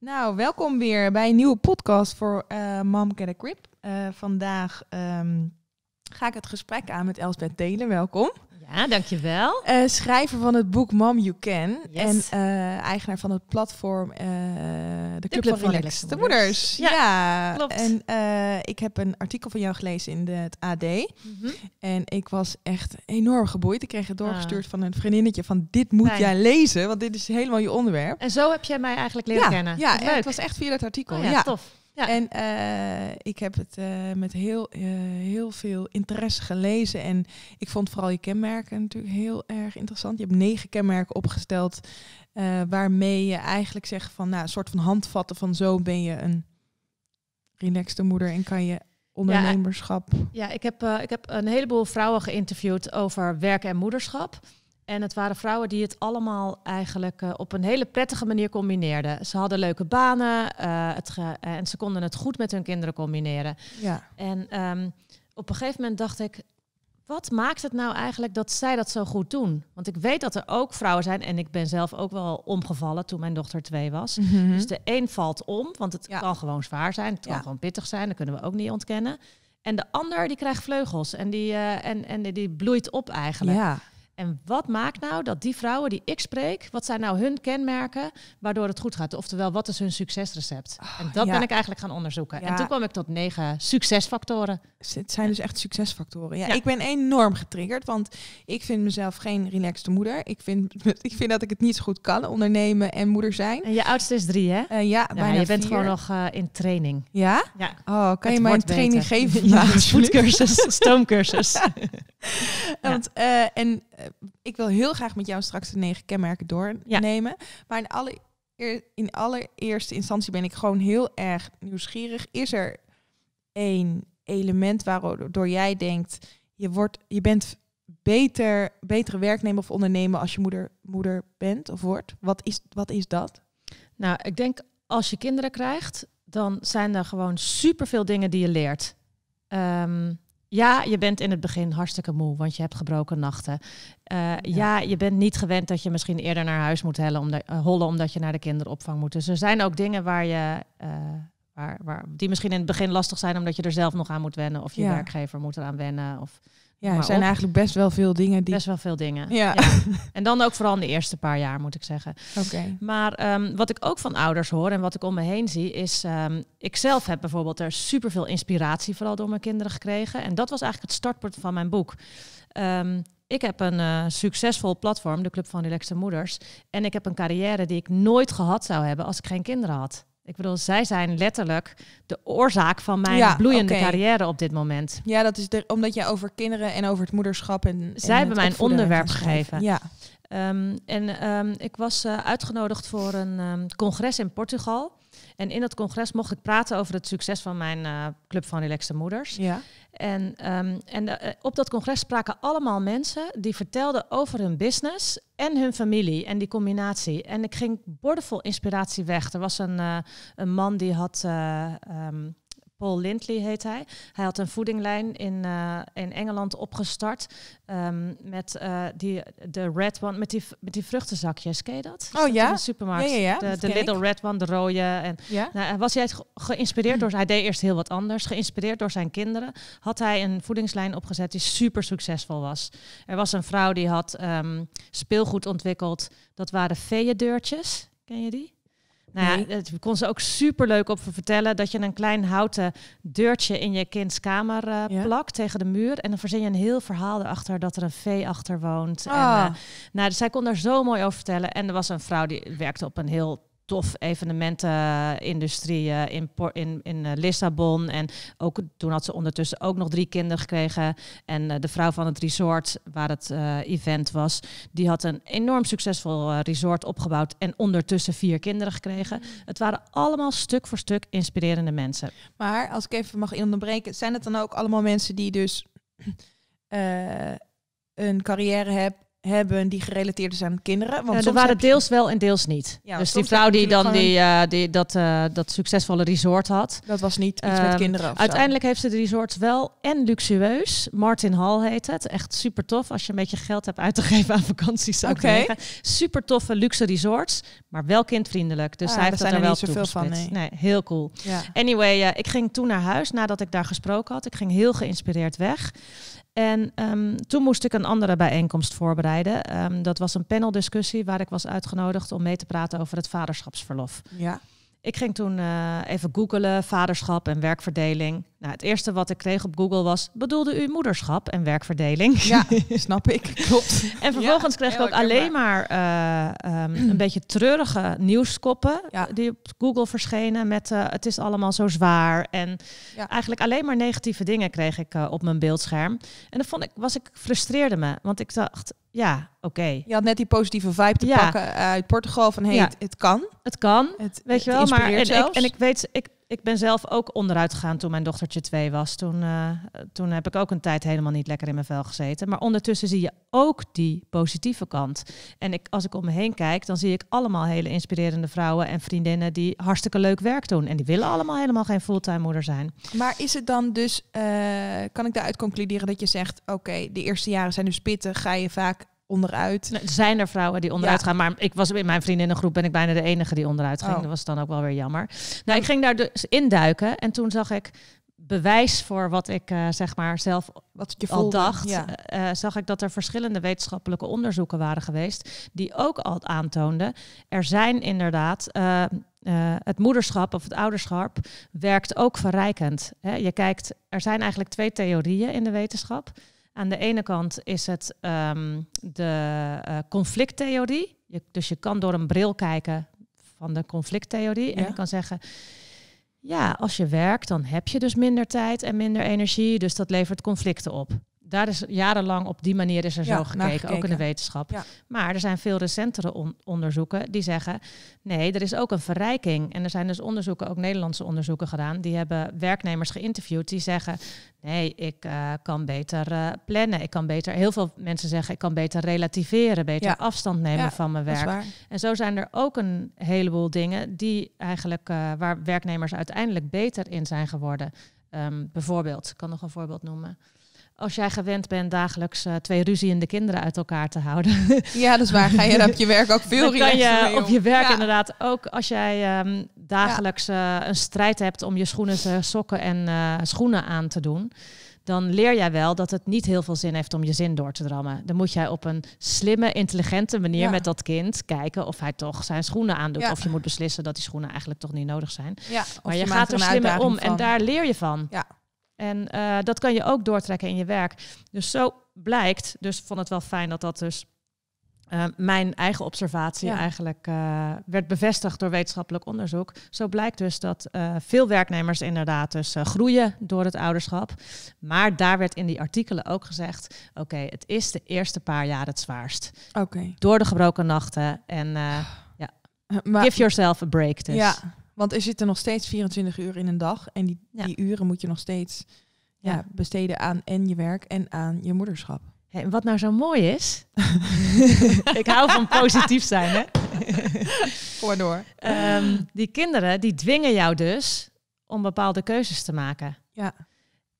Nou, welkom weer bij een nieuwe podcast voor uh, Mom Get a Grip. Uh, vandaag um, ga ik het gesprek aan met Elsbeth Telen. Welkom. Ja, dankjewel. Uh, schrijver van het boek Mom You Can. En uh, eigenaar van het platform uh, de, de Club, Club van Relaxed Moeders. Ja, ja, klopt. En ik heb een artikel van jou gelezen in de, het AD. Mm -hmm. En ik was echt enorm geboeid. Ik kreeg het doorgestuurd ah. van een vriendinnetje van dit moet Fijn. jij lezen. Want dit is helemaal je onderwerp. En zo heb jij mij eigenlijk leren ja, kennen. Ja, het was echt via dat artikel. Oh, ja, tof. Ja. En uh, ik heb het uh, met heel, uh, heel veel interesse gelezen. En ik vond vooral je kenmerken natuurlijk heel erg interessant. Je hebt negen kenmerken opgesteld. waarmee je eigenlijk zegt van nou, een soort van handvatten van zo ben je een relaxte moeder en kan je ondernemerschap. Ja, ja ik, heb, ik heb een heleboel vrouwen geïnterviewd over werk en moederschap. En het waren vrouwen die het allemaal eigenlijk uh, op een hele prettige manier combineerden. Ze hadden leuke banen uh, het en ze konden het goed met hun kinderen combineren. Ja. En um, op een gegeven moment dacht ik, wat maakt het nou eigenlijk dat zij dat zo goed doen? Want ik weet dat er ook vrouwen zijn, en ik ben zelf ook wel omgevallen toen mijn dochter twee was. Mm -hmm. Dus de een valt om, want het ja. kan gewoon zwaar zijn, het kan ja. gewoon pittig zijn, dat kunnen we ook niet ontkennen. En de ander die krijgt vleugels en die, uh, en, en die bloeit op eigenlijk. Ja. En wat maakt nou dat die vrouwen die ik spreek, wat zijn nou hun kenmerken waardoor het goed gaat? Oftewel, wat is hun succesrecept? Oh, en dat ja. ben ik eigenlijk gaan onderzoeken. Ja. En toen kwam ik tot negen succesfactoren. Het zijn dus echt succesfactoren. Ja, ja, ik ben enorm getriggerd, want ik vind mezelf geen relaxte moeder. Ik vind, ik vind dat ik het niet zo goed kan, ondernemen en moeder zijn. En je oudste is drie, hè? Uh, ja, bijna Je bent vier. gewoon nog uh, in training. Ja? Ja. Oh, kan Het je mij een training beter. geven? Ja, vandaag, spoedcursus, stoomcursus. Want, uh, en ik wil heel graag met jou straks de negen kenmerken doornemen. Ja. Maar in, alle, in allereerste instantie ben ik gewoon heel erg nieuwsgierig. Is er één element waardoor jij denkt, je, wordt, je bent beter, betere werknemer of ondernemer als je moeder, moeder bent of wordt? Wat is, wat is dat? Nou, ik denk als je kinderen krijgt, dan zijn er gewoon superveel dingen die je leert. Um, ja, je bent in het begin hartstikke moe, want je hebt gebroken nachten. Uh, ja. ja. je bent niet gewend dat je misschien eerder naar huis moet hellen omdat, uh, hollen omdat je naar de kinderopvang moet. Dus er zijn ook dingen waar je, uh, waar, waar, die misschien in het begin lastig zijn omdat je er zelf nog aan moet wennen. Of je ja. werkgever moet eraan wennen. Of, ja, er zijn op. eigenlijk best wel veel dingen die... Best wel veel dingen, ja. ja. En dan ook vooral in de eerste paar jaar, moet ik zeggen. Oké. Okay. Maar um, wat ik ook van ouders hoor en wat ik om me heen zie, is... Um, ik zelf heb bijvoorbeeld er superveel inspiratie vooral door mijn kinderen gekregen. En dat was eigenlijk het startpunt van mijn boek. Um, ik heb een uh, succesvol platform, de Club van Relaxte Moeders. En ik heb een carrière die ik nooit gehad zou hebben als ik geen kinderen had. Ik bedoel, zij zijn letterlijk de oorzaak van mijn ja, bloeiende okay. carrière op dit moment. Ja, dat is de, omdat jij over kinderen en over het moederschap en. Zij en hebben mij een onderwerp gegeven. Ja. Um, en um, ik was uh, uitgenodigd voor een um, congres in Portugal. En in dat congres mocht ik praten over het succes van mijn uh, Club van Relaxte Moeders. Ja. En, um, en uh, op dat congres spraken allemaal mensen die vertelden over hun business en hun familie en die combinatie. En ik ging bordenvol inspiratie weg. Er was een, uh, een man die had... Um, Paul Lindley heet hij. Hij had een voedinglijn in, uh, in Engeland opgestart. Um, met uh, die, de red one, met die, met die vruchtenzakjes. Ken je dat? Oh ja? In de supermarkt. Ja, ja, ja. De, de little ik. red one, de rode. En, ja? nou, was hij ge geïnspireerd door... Hij deed eerst heel wat anders. Geïnspireerd door zijn kinderen. Had hij een voedingslijn opgezet die super succesvol was. Er was een vrouw die had um, speelgoed ontwikkeld. Dat waren veeëndeurtjes. Ken je die? Nou ja, het kon ze ook super leuk op vertellen dat je een klein houten deurtje in je kinds kamer uh, ja. plakt tegen de muur. En dan verzin je een heel verhaal erachter dat er een vee achter woont. Oh. En, uh, nou, dus zij kon daar zo mooi over vertellen. En er was een vrouw die werkte op een heel tof evenementenindustrie uh, in, in, in uh, Lissabon. En ook toen had ze ondertussen ook nog drie kinderen gekregen. En uh, de vrouw van het resort waar het event was, die had een enorm succesvol resort opgebouwd en ondertussen vier kinderen gekregen. Mm. Het waren allemaal stuk voor stuk inspirerende mensen. Maar als ik even mag onderbreken, zijn het dan ook allemaal mensen die dus een carrière hebben hebben die gerelateerd zijn aan kinderen? Want er waren deels wel en deels niet. Ja, dus die vrouw die dan die, uh, die, dat, uh, dat succesvolle resort had. Dat was niet iets met ehm, kinderen. Uiteindelijk heeft ze de resorts wel en luxueus. Martin Hall heet het. Echt super tof. Als je een beetje geld hebt uit te geven aan vakanties, zou okay. ik Super toffe luxe resorts, maar wel kindvriendelijk. Dus ah, zij heeft dat er wel zoveel van. Nee. nee. heel cool. Ja. Anyway, uh, ik ging toen naar huis nadat ik daar gesproken had. Ik ging heel geïnspireerd weg. En um, toen moest ik een andere bijeenkomst voorbereiden. Um, dat was een paneldiscussie waar ik was uitgenodigd om mee te praten over het vaderschapsverlof. Ja. Ik ging toen uh, even googelen, vaderschap en werkverdeling. Nou, het eerste wat ik kreeg op Google was, bedoelde u moederschap en werkverdeling? Ja, snap ik, klopt. en vervolgens kreeg ik ook alleen maar uh, um, een beetje treurige nieuwskoppen ja. die op Google verschenen met uh, het is allemaal zo zwaar. En ja. eigenlijk alleen maar negatieve dingen kreeg ik op mijn beeldscherm. En dan vond ik, was ik, frustreerde me, want ik dacht, ja, oké. Je had net die positieve vibe te pakken uit Portugal van hey, het, het, kan. Het kan, het, weet je wel. Maar en ik, en ik weet, ik, ik ben zelf ook onderuit gegaan toen mijn dochtertje twee was. Toen, uh, toen heb ik ook een tijd helemaal niet lekker in mijn vel gezeten. Maar ondertussen zie je ook die positieve kant. En ik, als ik om me heen kijk, dan zie ik allemaal hele inspirerende vrouwen en vriendinnen die hartstikke leuk werk doen. En die willen allemaal helemaal geen fulltime moeder zijn. Maar is het dan dus, uh, kan ik daaruit concluderen dat je zegt, oké, de eerste jaren zijn dus pittig, ga je vaak onderuit. er zijn er vrouwen die onderuit gaan, maar ik was in mijn vriendinnengroep ben ik bijna de enige die onderuit ging. Oh. Dat was dan ook wel weer jammer. Nou, ik ging daar dus induiken en toen zag ik bewijs voor wat ik uh, zeg maar zelf wat je al dacht, ja. uh, zag ik dat er verschillende wetenschappelijke onderzoeken waren geweest die ook al aantoonden er zijn inderdaad uh, het moederschap of het ouderschap werkt ook verrijkend. Hè? Je kijkt, er zijn eigenlijk twee theorieën in de wetenschap. Aan de ene kant is het um, de uh, conflicttheorie. Je, dus je kan door een bril kijken van de conflicttheorie. En je kan zeggen, ja, als je werkt, dan heb je dus minder tijd en minder energie. Dus dat levert conflicten op daar is jarenlang op die manier is er zo gekeken, ook in de wetenschap. Maar er zijn veel recentere onderzoeken die zeggen, nee, er is ook een verrijking. En er zijn dus onderzoeken, ook Nederlandse onderzoeken gedaan, die hebben werknemers geïnterviewd die zeggen, nee, ik uh, kan beter uh, plannen, ik kan beter, heel veel mensen zeggen, ik kan beter relativeren, beter afstand nemen van mijn werk. En zo zijn er ook een heleboel dingen die eigenlijk, uh, waar werknemers uiteindelijk beter in zijn geworden. Um, bijvoorbeeld, ik kan nog een voorbeeld noemen als jij gewend bent dagelijks uh, twee ruziende kinderen uit elkaar te houden. Ja, dat is waar. Ga je op je werk ook veel je op je werk inderdaad ook als jij um, dagelijks uh, een strijd hebt om je schoenen, sokken en uh, schoenen aan te doen. Dan leer jij wel dat het niet heel veel zin heeft om je zin door te drammen. Dan moet jij op een slimme, intelligente manier ja. met dat kind kijken of hij toch zijn schoenen aandoet. Ja. Of je moet beslissen dat die schoenen eigenlijk toch niet nodig zijn. Maar je, je gaat er slimmer om van. en daar leer je van. Ja. En uh, dat kan je ook doortrekken in je werk. Dus zo blijkt, dus vond het wel fijn dat dat dus uh, mijn eigen observatie ja. eigenlijk uh, werd bevestigd door wetenschappelijk onderzoek. Zo blijkt dus dat veel werknemers inderdaad dus groeien door het ouderschap. Maar daar werd in die artikelen ook gezegd: oké, okay, het is de eerste paar jaar het zwaarst. Okay. Door de gebroken nachten en ja, maar, give yourself a break. Dus. Ja. Want er zitten nog steeds 24 uur in een dag. En die, die uren moet je nog steeds ja. besteden aan en je werk en aan je moederschap. en wat nou zo mooi is. ik hou van positief zijn, hè? Kom door. Um, die kinderen die dwingen jou dus om bepaalde keuzes te maken. Ja.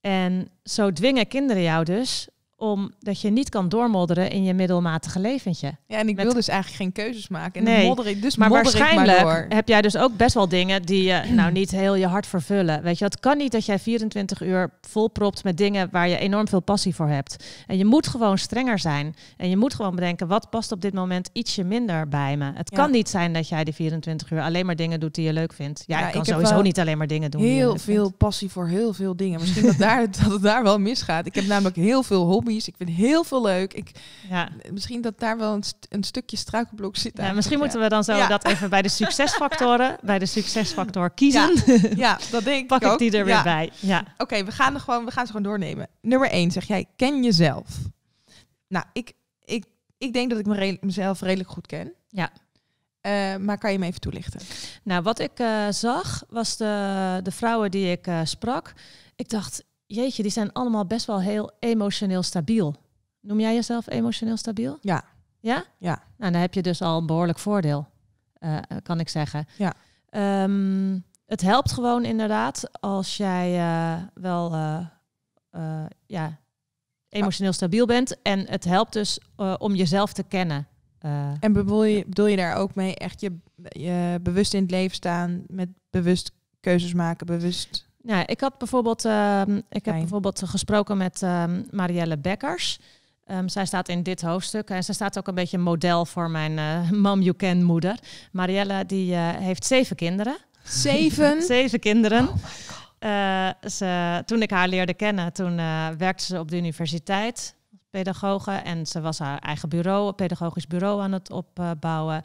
En zo dwingen kinderen jou dus omdat je niet kan doormodderen in je middelmatige leventje. Ja, en ik wil dus eigenlijk geen keuzes maken. En nee, modder dus maar waarschijnlijk maar heb jij dus ook best wel dingen die je nou niet heel je hart vervullen. Weet je, het kan niet dat jij 24 uur volpropt met dingen waar je enorm veel passie voor hebt. En je moet gewoon strenger zijn. En je moet gewoon bedenken, wat past op dit moment ietsje minder bij me? Het kan niet zijn dat jij die 24 uur alleen maar dingen doet die je leuk vindt. Ja, ja ik kan sowieso niet alleen maar dingen doen. Heel veel passie voor heel veel dingen. Misschien dat, daar, dat het daar wel misgaat. Ik heb namelijk heel veel hobby's ik vind heel veel leuk. Ik, ja. Misschien dat daar wel een, een stukje struikelblok zit. Ja, misschien moeten we dan zo dat even bij de succesfactoren, bij de succesfactor kiezen. Ja, dat denk ik Pak ik die er weer bij. Ja. Oké, we gaan er gewoon, we gaan ze gewoon doornemen. Nummer 1 zeg jij, ken jezelf. Nou, ik, ik, ik denk dat ik me mezelf redelijk goed ken. Ja. Uh, maar kan je me even toelichten? Nou, wat ik uh, zag was de, de vrouwen die ik uh, sprak. Ik dacht, jeetje, die zijn allemaal best wel heel emotioneel stabiel. Noem jij jezelf emotioneel stabiel? Ja. Ja? Ja. Nou, dan heb je dus al een behoorlijk voordeel, uh, kan ik zeggen. Ja. Um, het helpt gewoon inderdaad als jij uh, wel uh, ja, emotioneel stabiel bent. En het helpt dus om jezelf te kennen. en bedoel je, bedoel je daar ook mee echt je, je bewust in het leven staan, met bewust keuzes maken, bewust... Ja, ik had bijvoorbeeld, uh, ik heb bijvoorbeeld gesproken met uh, Marielle Bekkers. Um, zij staat in dit hoofdstuk en zij staat ook een beetje model voor mijn uh, mam you can moeder. Marielle die uh, heeft zeven kinderen. Zeven? zeven kinderen. Oh ze, toen ik haar leerde kennen, toen werkte ze op de universiteit pedagoge en ze was haar eigen bureau, pedagogisch bureau aan het opbouwen.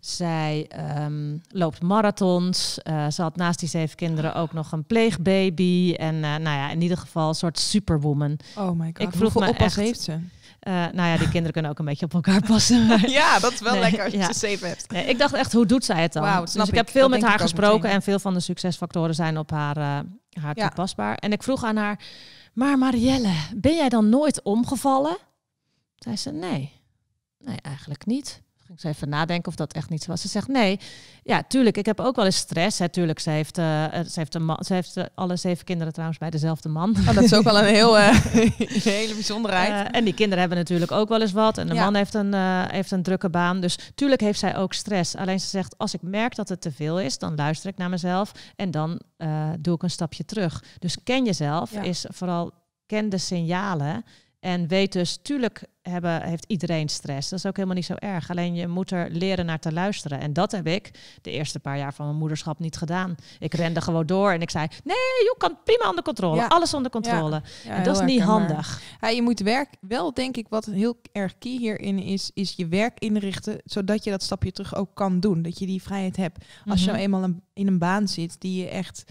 Zij um, loopt marathons. Uh, ze had naast die zeven kinderen ook nog een pleegbaby. En uh, nou ja, in ieder geval een soort superwoman. Oh my god, ik vroeg Hoeveel me echt, heeft ze? Uh, nou ja, die kinderen kunnen ook een beetje op elkaar passen. ja, dat is wel lekker als je ja. ze zeven hebt. Nee, ik dacht echt, hoe doet zij het dan? Wow, dus ik, ik heb veel met haar gesproken en veel van de succesfactoren zijn op haar, haar ja. toepasbaar. En ik vroeg aan haar, maar Marielle, ben jij dan nooit omgevallen? Zei ze, nee. Nee, eigenlijk niet. Ging ze even nadenken of dat echt niet zo was. Ze zegt, nee. Ja, tuurlijk, ik heb ook wel eens stress. Hè. Tuurlijk, ze heeft, uh, ze heeft, een man, ze heeft uh, alle zeven kinderen trouwens bij dezelfde man. Oh, dat is ook wel een heel uh, hele bijzonderheid. en die kinderen hebben natuurlijk ook wel eens wat. En de man heeft een, heeft een drukke baan. Dus tuurlijk heeft zij ook stress. Alleen ze zegt, als ik merk dat het te veel is, dan luister ik naar mezelf. En dan doe ik een stapje terug. Dus ken jezelf ja. is vooral ken de signalen. En weet dus, tuurlijk hebben, heeft iedereen stress. Dat is ook helemaal niet zo erg. Alleen je moet er leren naar te luisteren. En dat heb ik de eerste paar jaar van mijn moederschap niet gedaan. Ik rende gewoon door en ik zei: Nee, je kan prima onder controle. Alles onder controle. Ja. Ja, en dat is niet handig. Ja, je moet werk wel, denk ik, wat heel erg key hierin is, is je werk inrichten zodat je dat stapje terug ook kan doen. Dat je die vrijheid hebt. Als je nou eenmaal in een baan zit die je echt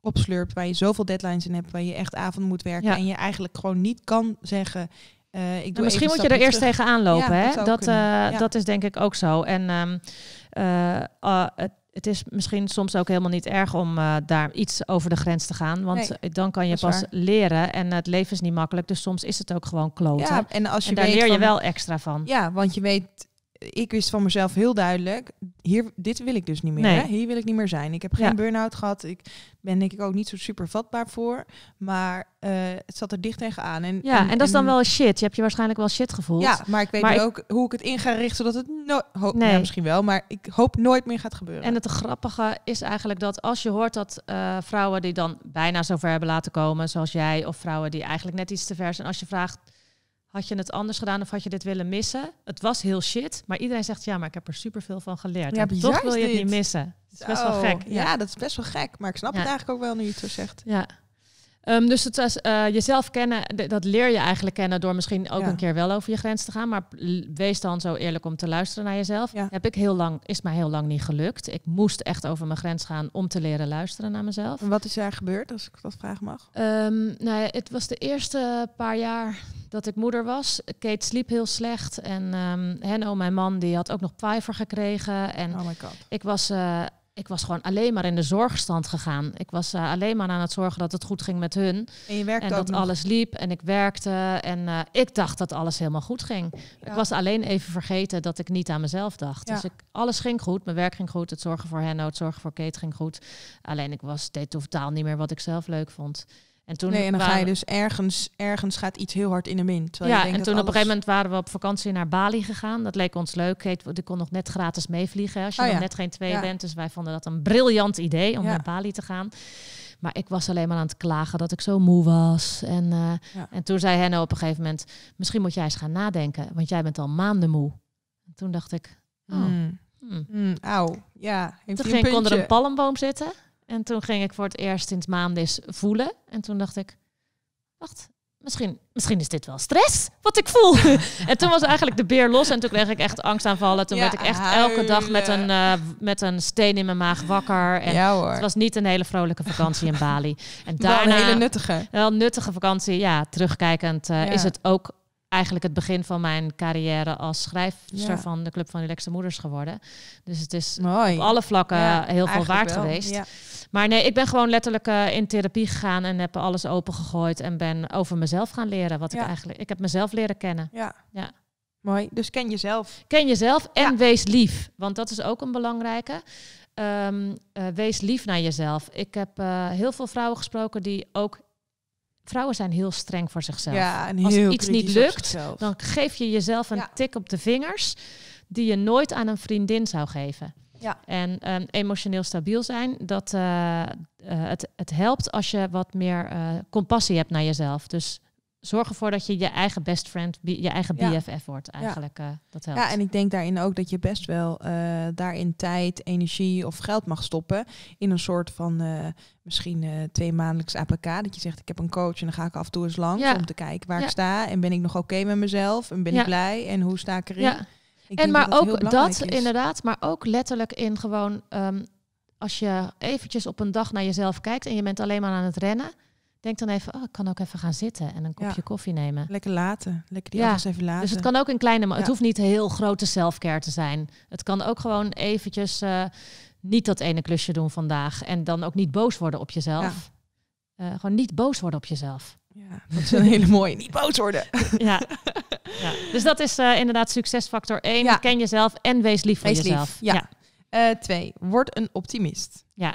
opslurpt, waar je zoveel deadlines in hebt, waar je echt avond moet werken en je eigenlijk gewoon niet kan zeggen. Uh, ik doe nou, misschien moet je er eerst tegenaan lopen. Ja, hè? Dat, dat, uh, ja. dat, is denk ik ook zo. En um, uh, het, het, is misschien soms ook helemaal niet erg om daar iets over de grens te gaan. Want nee, dan kan je pas waar. leren. En het leven is niet makkelijk. Dus soms is het ook gewoon kloten. Ja, en, als je en daar leer je van, wel extra van. Ja, want je weet ik wist van mezelf heel duidelijk, hier, dit wil ik dus niet meer. Hè? Hier wil ik niet meer zijn. Ik heb geen ja. burn-out gehad. Ik ben denk ik ook niet zo super vatbaar voor. Maar uh, het zat er dicht tegenaan. En, ja, en, en dat is dan wel shit. Je hebt je waarschijnlijk wel shit gevoeld. Ja, maar ik weet maar ook hoe ik het in ga richten, zodat het nooit... Ho- nee. Ja, misschien wel, maar ik hoop nooit meer gaat gebeuren. En het grappige is eigenlijk dat als je hoort dat uh, vrouwen die dan bijna zover hebben laten komen, zoals jij, of vrouwen die eigenlijk net iets te ver zijn, als je vraagt had je het anders gedaan of had je dit willen missen? Het was heel shit, maar iedereen zegt ja, maar ik heb er superveel van geleerd. Ja, en toch wil je het niet missen. Dat is best wel gek. Ja. ja. dat is best wel gek, maar ik snap het eigenlijk ook wel nu je het zo zegt. Ja. Um, dus het uh, jezelf kennen, dat leer je eigenlijk kennen door misschien ook ja. een keer wel over je grens te gaan. Maar wees dan zo eerlijk om te luisteren naar jezelf. Ja. Heb ik heel lang, is mij heel lang niet gelukt. Ik moest echt over mijn grens gaan om te leren luisteren naar mezelf. En wat is er gebeurd, als ik dat vragen mag? Um, nou ja, het was de eerste paar jaar dat ik moeder was. Kate sliep heel slecht. En um, Henno, mijn man, die had ook nog Pfeiffer gekregen. En oh my God. ik was... Uh, ik was gewoon alleen maar in de zorgstand gegaan. Ik was uh, alleen maar aan het zorgen dat het goed ging met hun. En je werkte en dat nog. alles liep en ik werkte. En uh, ik dacht dat alles helemaal goed ging. Ja. Ik was alleen even vergeten dat ik niet aan mezelf dacht. Ja. Dus ik, alles ging goed. Mijn werk ging goed. Het zorgen voor hen, het zorgen voor Kate ging goed. Alleen ik was deed totaal niet meer wat ik zelf leuk vond. En toen nee, en dan ga je dus ergens, ergens gaat iets heel hard in de min. Ja, en toen op een gegeven moment waren we op vakantie naar Bali gegaan. Dat leek ons leuk. Die kon nog net gratis meevliegen als je oh, nog net geen twee ja. bent. Dus wij vonden dat een briljant idee om ja. naar Bali te gaan. Maar ik was alleen maar aan het klagen dat ik zo moe was. En, uh, en toen zei Henno op een gegeven moment... misschien moet jij eens gaan nadenken, want jij bent al maanden moe. En toen dacht ik... Oh, mm. Hmm. Mm, auw, ja. Toen ging ik onder een palmboom zitten... En toen ging ik voor het eerst sinds maanden voelen. En toen dacht ik, wacht, misschien, misschien is dit wel stress wat ik voel. en toen was eigenlijk de beer los en toen kreeg ik echt angstaanvallen. Toen ja, werd ik echt huilen. elke dag met een, uh, met een steen in mijn maag wakker. En ja, hoor. het was niet een hele vrolijke vakantie in Bali. En daarna, wel een hele nuttige. Wel nuttige vakantie, ja. Terugkijkend uh, ja. is het ook eigenlijk het begin van mijn carrière als schrijfster ja. van de Club van Relaxte Moeders geworden. Dus het is Mooi. op alle vlakken ja, heel veel waard wel. geweest. Ja. Maar nee, ik ben gewoon letterlijk uh, in therapie gegaan en heb alles opengegooid en ben over mezelf gaan leren. Wat ik eigenlijk, ik heb mezelf leren kennen. Ja. ja. Mooi. Dus ken jezelf. Ken jezelf en wees lief. Want dat is ook een belangrijke. Um, wees lief naar jezelf. Ik heb uh, heel veel vrouwen gesproken die ook. Vrouwen zijn heel streng voor zichzelf. Ja, en Als iets niet lukt, dan geef je jezelf een ja. tik op de vingers die je nooit aan een vriendin zou geven. Ja. En um, emotioneel stabiel zijn, dat uh, uh, het, het helpt als je wat meer uh, compassie hebt naar jezelf. Dus zorg ervoor dat je je eigen best friend, je eigen BFF ja. wordt eigenlijk. Ja. Uh, dat helpt. Ja, en ik denk daarin ook dat je best wel uh, daarin tijd, energie of geld mag stoppen in een soort van uh, misschien twee maandelijks APK. Dat je zegt ik heb een coach en dan ga ik af en toe eens langs ja. om te kijken waar ik sta en ben ik nog oké okay met mezelf en ben ik blij en hoe sta ik erin. Ik en maar dat ook dat is. inderdaad, maar ook letterlijk in gewoon um, als je eventjes op een dag naar jezelf kijkt en je bent alleen maar aan het rennen Denk dan even, oh, ik kan ook even gaan zitten en een kopje ja. koffie nemen. Lekker laten. Lekker die ja. even laten. Dus het kan ook in kleine, maar ja. het hoeft niet heel grote selfcare te zijn. Het kan ook gewoon eventjes uh, niet dat ene klusje doen vandaag. En dan ook niet boos worden op jezelf. Uh, gewoon niet boos worden op jezelf. Ja, dat is een hele mooie. Niet boos worden. ja. ja. Dus dat is uh, inderdaad succesfactor 1. Ken jezelf en wees lief voor wees jezelf. Lief. Ja. twee, word een optimist. Ja.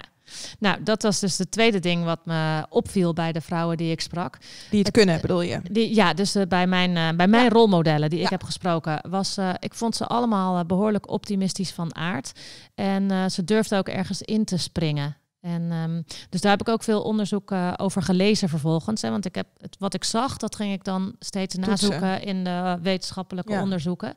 Nou, dat was dus het tweede ding wat me opviel bij de vrouwen die ik sprak. Die het, het kunnen, bedoel je? Die, ja, dus uh, bij mijn, uh, bij mijn ja. rolmodellen die ja. ik heb gesproken, was uh, ik vond ze allemaal behoorlijk optimistisch van aard. En ze durfden ook ergens in te springen. En um, dus daar heb ik ook veel onderzoek over gelezen vervolgens. Hè, want ik heb het, wat ik zag, dat ging ik dan steeds Toetsen. nazoeken in de wetenschappelijke ja. onderzoeken.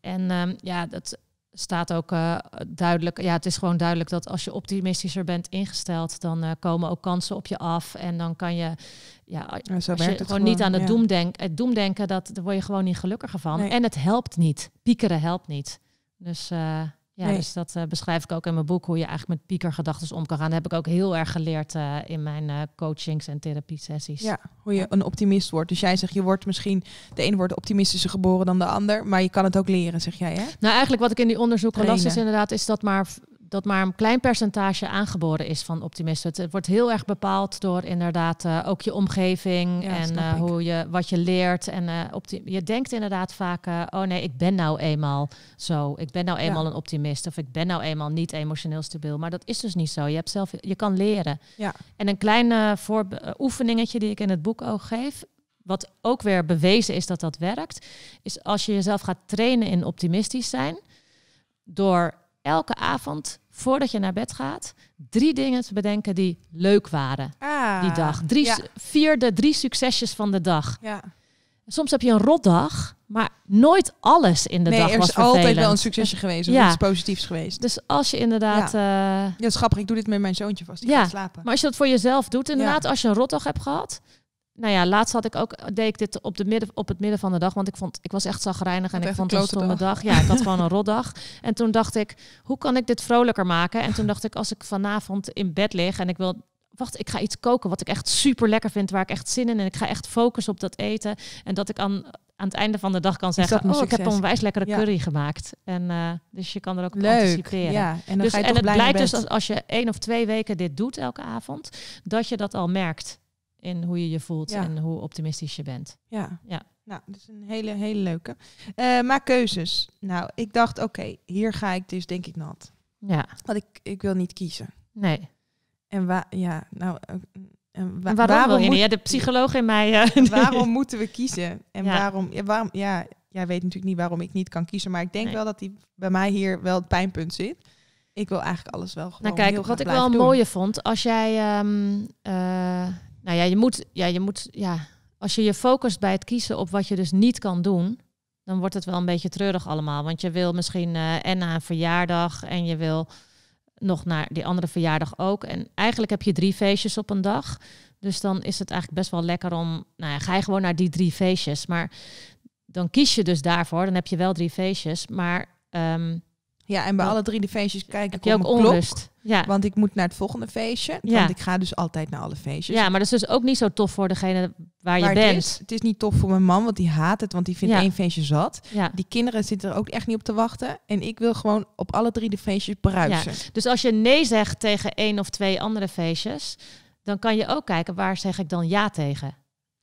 En um, ja, dat, staat ook uh, duidelijk, ja, het is gewoon duidelijk dat als je optimistischer bent ingesteld, dan uh, komen ook kansen op je af. En dan kan je, ja, ja als je gewoon, gewoon niet aan het ja. doemdenken, het doemdenken, dat, daar word je gewoon niet gelukkiger van. Nee. En het helpt niet. Piekeren helpt niet. Dus uh, ja, Nee. dus dat uh, beschrijf ik ook in mijn boek, hoe je eigenlijk met piekergedachten om kan gaan. Dat heb ik ook heel erg geleerd uh, in mijn uh, coachings en therapiesessies. Ja, hoe je een optimist wordt. Dus jij zegt, je wordt misschien, de ene wordt optimistischer geboren dan de ander, maar je kan het ook leren, zeg jij, hè? Nou, eigenlijk wat ik in die onderzoeken las is Trainen. inderdaad, is dat maar, dat maar een klein percentage aangeboren is van optimisten. Het, wordt heel erg bepaald door inderdaad eh, ook je omgeving Ja, en eh, hoe je, wat je leert. En eh, je denkt inderdaad vaak, oh nee, ik ben nou eenmaal zo. Ik ben nou Ja. eenmaal een optimist of ik ben nou eenmaal niet emotioneel stabiel. Maar dat is dus niet zo. Je hebt zelf, je kan leren. Ja. En een klein eh, oefeningetje die ik in het boek ook geef, wat ook weer bewezen is dat dat werkt, is als je jezelf gaat trainen in optimistisch zijn, door elke avond voordat je naar bed gaat, drie dingen te bedenken die leuk waren Ah, die dag. Drie, Ja. Vier de drie succesjes van de dag. ja. Soms heb je een rotdag, maar nooit alles in de nee, dag er was is altijd vervelend. wel een succesje geweest. Of Ja. iets positiefs geweest. Dus als je inderdaad... eh, Ja, dat is grappig. Ik doe dit met mijn zoontje vast. Die Ja, gaat slapen. Maar als je dat voor jezelf doet, inderdaad, als je een rotdag hebt gehad. Nou ja, laatst had ik ook, deed ik dit op, de midden, op het midden van de dag. Want ik vond, ik was echt zagrijnig en ik vond het een stomme dag. Ja, ik had gewoon een rotdag. En toen dacht ik, hoe kan ik dit vrolijker maken? En toen dacht ik, als ik vanavond in bed lig en ik wil, wacht, ik ga iets koken wat ik echt super lekker vind, waar ik echt zin in en ik ga echt focussen op dat eten. En dat ik aan, aan het einde van de dag kan zeggen, oh, ik heb onwijs lekkere Ja. curry gemaakt. En eh, dus je kan er ook op Leuk. anticiperen. Ja, en dan Dus, ga je en het blijkt dus als, als je één of twee weken dit doet elke avond, dat je dat al merkt in hoe je je voelt Ja. en hoe optimistisch je bent. Ja. Ja. Nou, dat is een hele, hele leuke. Eh, maak keuzes. Nou, ik dacht, oké, hier ga ik dus denk ik nat. Ja, Want ik, ik wil niet kiezen. nee. En waar, ja, nou, eh, en wa- waarom, wil je moet- niet? Ja, de psycholoog in mij... eh, waarom moeten we kiezen? En Ja. waarom, ja, waarom, ja, jij weet natuurlijk niet waarom ik niet kan kiezen, maar ik denk Nee. wel dat die bij mij hier wel het pijnpunt zit. Ik wil eigenlijk alles wel gewoon Nou kijk, heel wat ik wel een mooie vond, als jij... ehm, eh, nou ja, je moet... Ja, je moet ja, als je je focust bij het kiezen op wat je dus niet kan doen... dan wordt het wel een beetje treurig allemaal. Want je wil misschien eh, en naar een verjaardag... en je wil nog naar die andere verjaardag ook. En eigenlijk heb je drie feestjes op een dag. Dus dan is het eigenlijk best wel lekker om... Nou ja, ga je gewoon naar die drie feestjes. Maar dan kies je dus daarvoor. Dan heb je wel drie feestjes. Maar ehm, Ja, en bij alle drie de feestjes kijk ik op ook klok. onrust. Ja. Want ik moet naar het volgende feestje. Ja. Want ik ga dus altijd naar alle feestjes. ja, maar dat is dus ook niet zo tof voor degene waar je Maar bent. Het is, het is niet tof voor mijn man, want die haat het, want die vindt Ja. één feestje zat. Ja. Die kinderen zitten er ook echt niet op te wachten. En ik wil gewoon op alle drie de feestjes bruisen. Dus als je nee zegt tegen één of twee andere feestjes, dan kan je ook kijken waar zeg ik dan ja tegen.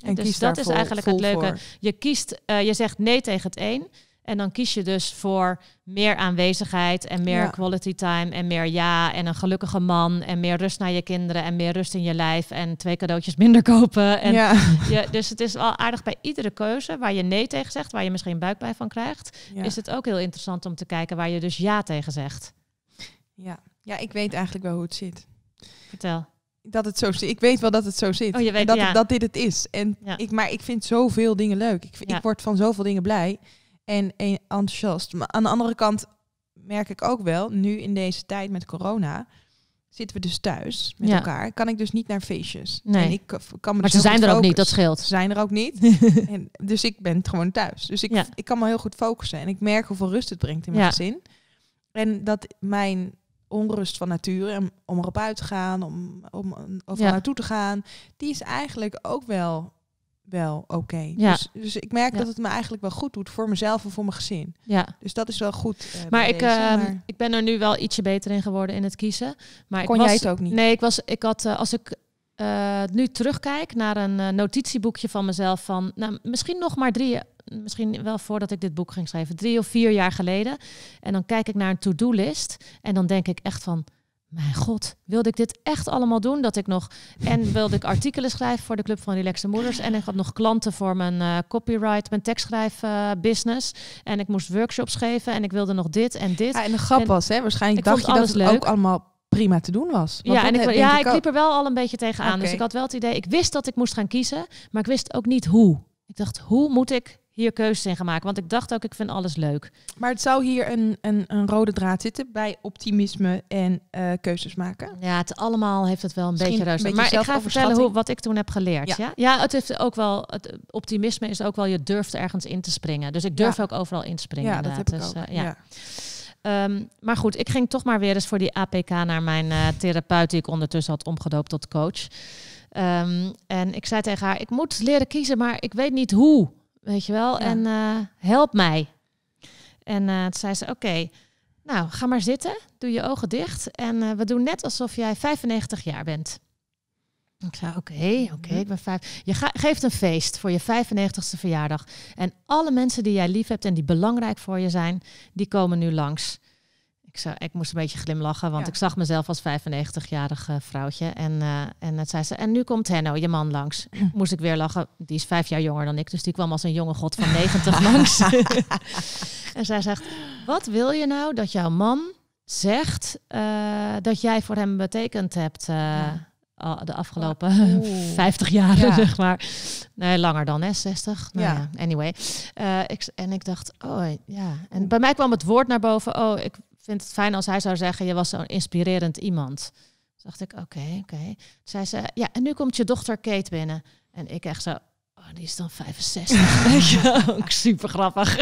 En dus dat is eigenlijk het leuke. voor. Je kiest, eh, je zegt nee tegen het een En dan kies je dus voor meer aanwezigheid en meer quality time en meer ja en een gelukkige man en meer rust naar je kinderen en meer rust in je lijf en twee cadeautjes minder kopen. En ja. je, dus het is wel aardig bij iedere keuze waar je nee tegen zegt, waar je misschien buikpijn van krijgt, is het ook heel interessant om te kijken waar je dus ja tegen zegt. Ja, ja ik weet eigenlijk wel hoe het zit. Vertel dat het zo zit. Ik weet wel dat het zo zit. Oh, je weet, dat, ja. dat dit het is. En ik, maar ik vind zoveel dingen leuk. Ik, ik word van zoveel dingen blij en, en enthousiast. Maar aan de andere kant merk ik ook wel, nu in deze tijd met corona, zitten we dus thuis met elkaar. Kan ik dus niet naar feestjes. Nee. En ik kan me maar dus ze zijn er ook niet, dat scheelt. Ze zijn er ook niet. en, dus ik ben gewoon thuis. Dus ik, ik kan me heel goed focussen. En ik merk hoeveel rust het brengt in mijn gezin. En dat mijn onrust van nature, om erop uit te gaan, om, om overal naartoe te gaan, die is eigenlijk ook wel wel oké. Ja. Dus, dus ik merk dat het me eigenlijk wel goed doet voor mezelf en voor mijn gezin. Ja. Dus dat is wel goed. Uh, maar, ik, uh, ik ben er nu wel ietsje beter in geworden in het kiezen. Maar Kon ik was, jij het ook niet? Nee, ik was, ik had, uh, als ik uh, nu terugkijk naar een notitieboekje van mezelf van, nou, misschien nog maar drie, misschien wel voordat ik dit boek ging schrijven, drie of vier jaar geleden. En dan kijk ik naar een to-do-list en dan denk ik echt van mijn god, wilde ik dit echt allemaal doen? Dat ik nog en wilde ik artikelen schrijven voor de Club van Relaxte Moeders en ik had nog klanten voor mijn uh, copyright, mijn tekstschrijf uh, business en ik moest workshops geven en ik wilde nog dit en dit. Ja, en de grap was, hè, waarschijnlijk dacht je dat het leuk. ook allemaal prima te doen was. Want ja, en ik, ja, ik, liep er wel al een beetje tegenaan. Okay. Dus ik had wel het idee, ik wist dat ik moest gaan kiezen, maar ik wist ook niet hoe. Ik dacht, hoe moet ik hier keuzes in gaan maken. Want ik dacht ook, ik vind alles leuk. Maar het zou hier een, een, een rode draad zitten bij optimisme en uh, keuzes maken. Ja, het allemaal heeft het wel een beetje ruis. Maar ik ga vertellen hoe, wat ik toen heb geleerd. Ja. ja, ja? het heeft ook wel. Het optimisme is ook wel, je durft ergens in te springen. Dus ik durf ja. ook overal in te springen. Ja, dat heb dus, ik ook. Uh, ja. Um, maar goed, ik ging toch maar weer eens voor die APK naar mijn uh, therapeut, die ik ondertussen had omgedoopt tot coach. Um, en ik zei tegen haar: Ik moet leren kiezen, maar ik weet niet hoe. Weet je wel? En uh, help mij. En uh, toen zei ze, oké, nou, ga maar zitten. Doe je ogen dicht. En uh, we doen net alsof jij 95 jaar bent. Ik zei, oké, okay, oké, okay, ik ben vijf. Je geeft een feest voor je 95ste verjaardag. En alle mensen die jij lief hebt en die belangrijk voor je zijn, die komen nu langs. Ik, ik moest een beetje glimlachen, want ja. ik zag mezelf als 95-jarig uh, vrouwtje. En, uh, en het zei ze, en nu komt Henno, je man, langs. moest ik weer lachen. Die is vijf jaar jonger dan ik, dus die kwam als een jonge god van 90 langs. en zij zegt, wat wil je nou dat jouw man zegt uh, dat jij voor hem betekend hebt de afgelopen oh. 50 jaar, ja. zeg maar. Nee, langer dan, hè, 60. Nou, ja. ja. Anyway. ik, en ik dacht, oh ja. En bij mij kwam het woord naar boven, oh, ik vind het fijn als hij zou zeggen, je was zo'n inspirerend iemand. Toen dacht ik, oké, oké. Okay. zei ze, ja, en nu komt je dochter Kate binnen. En ik echt zo, oh, die is dan 65. Weet je, ook super grappig.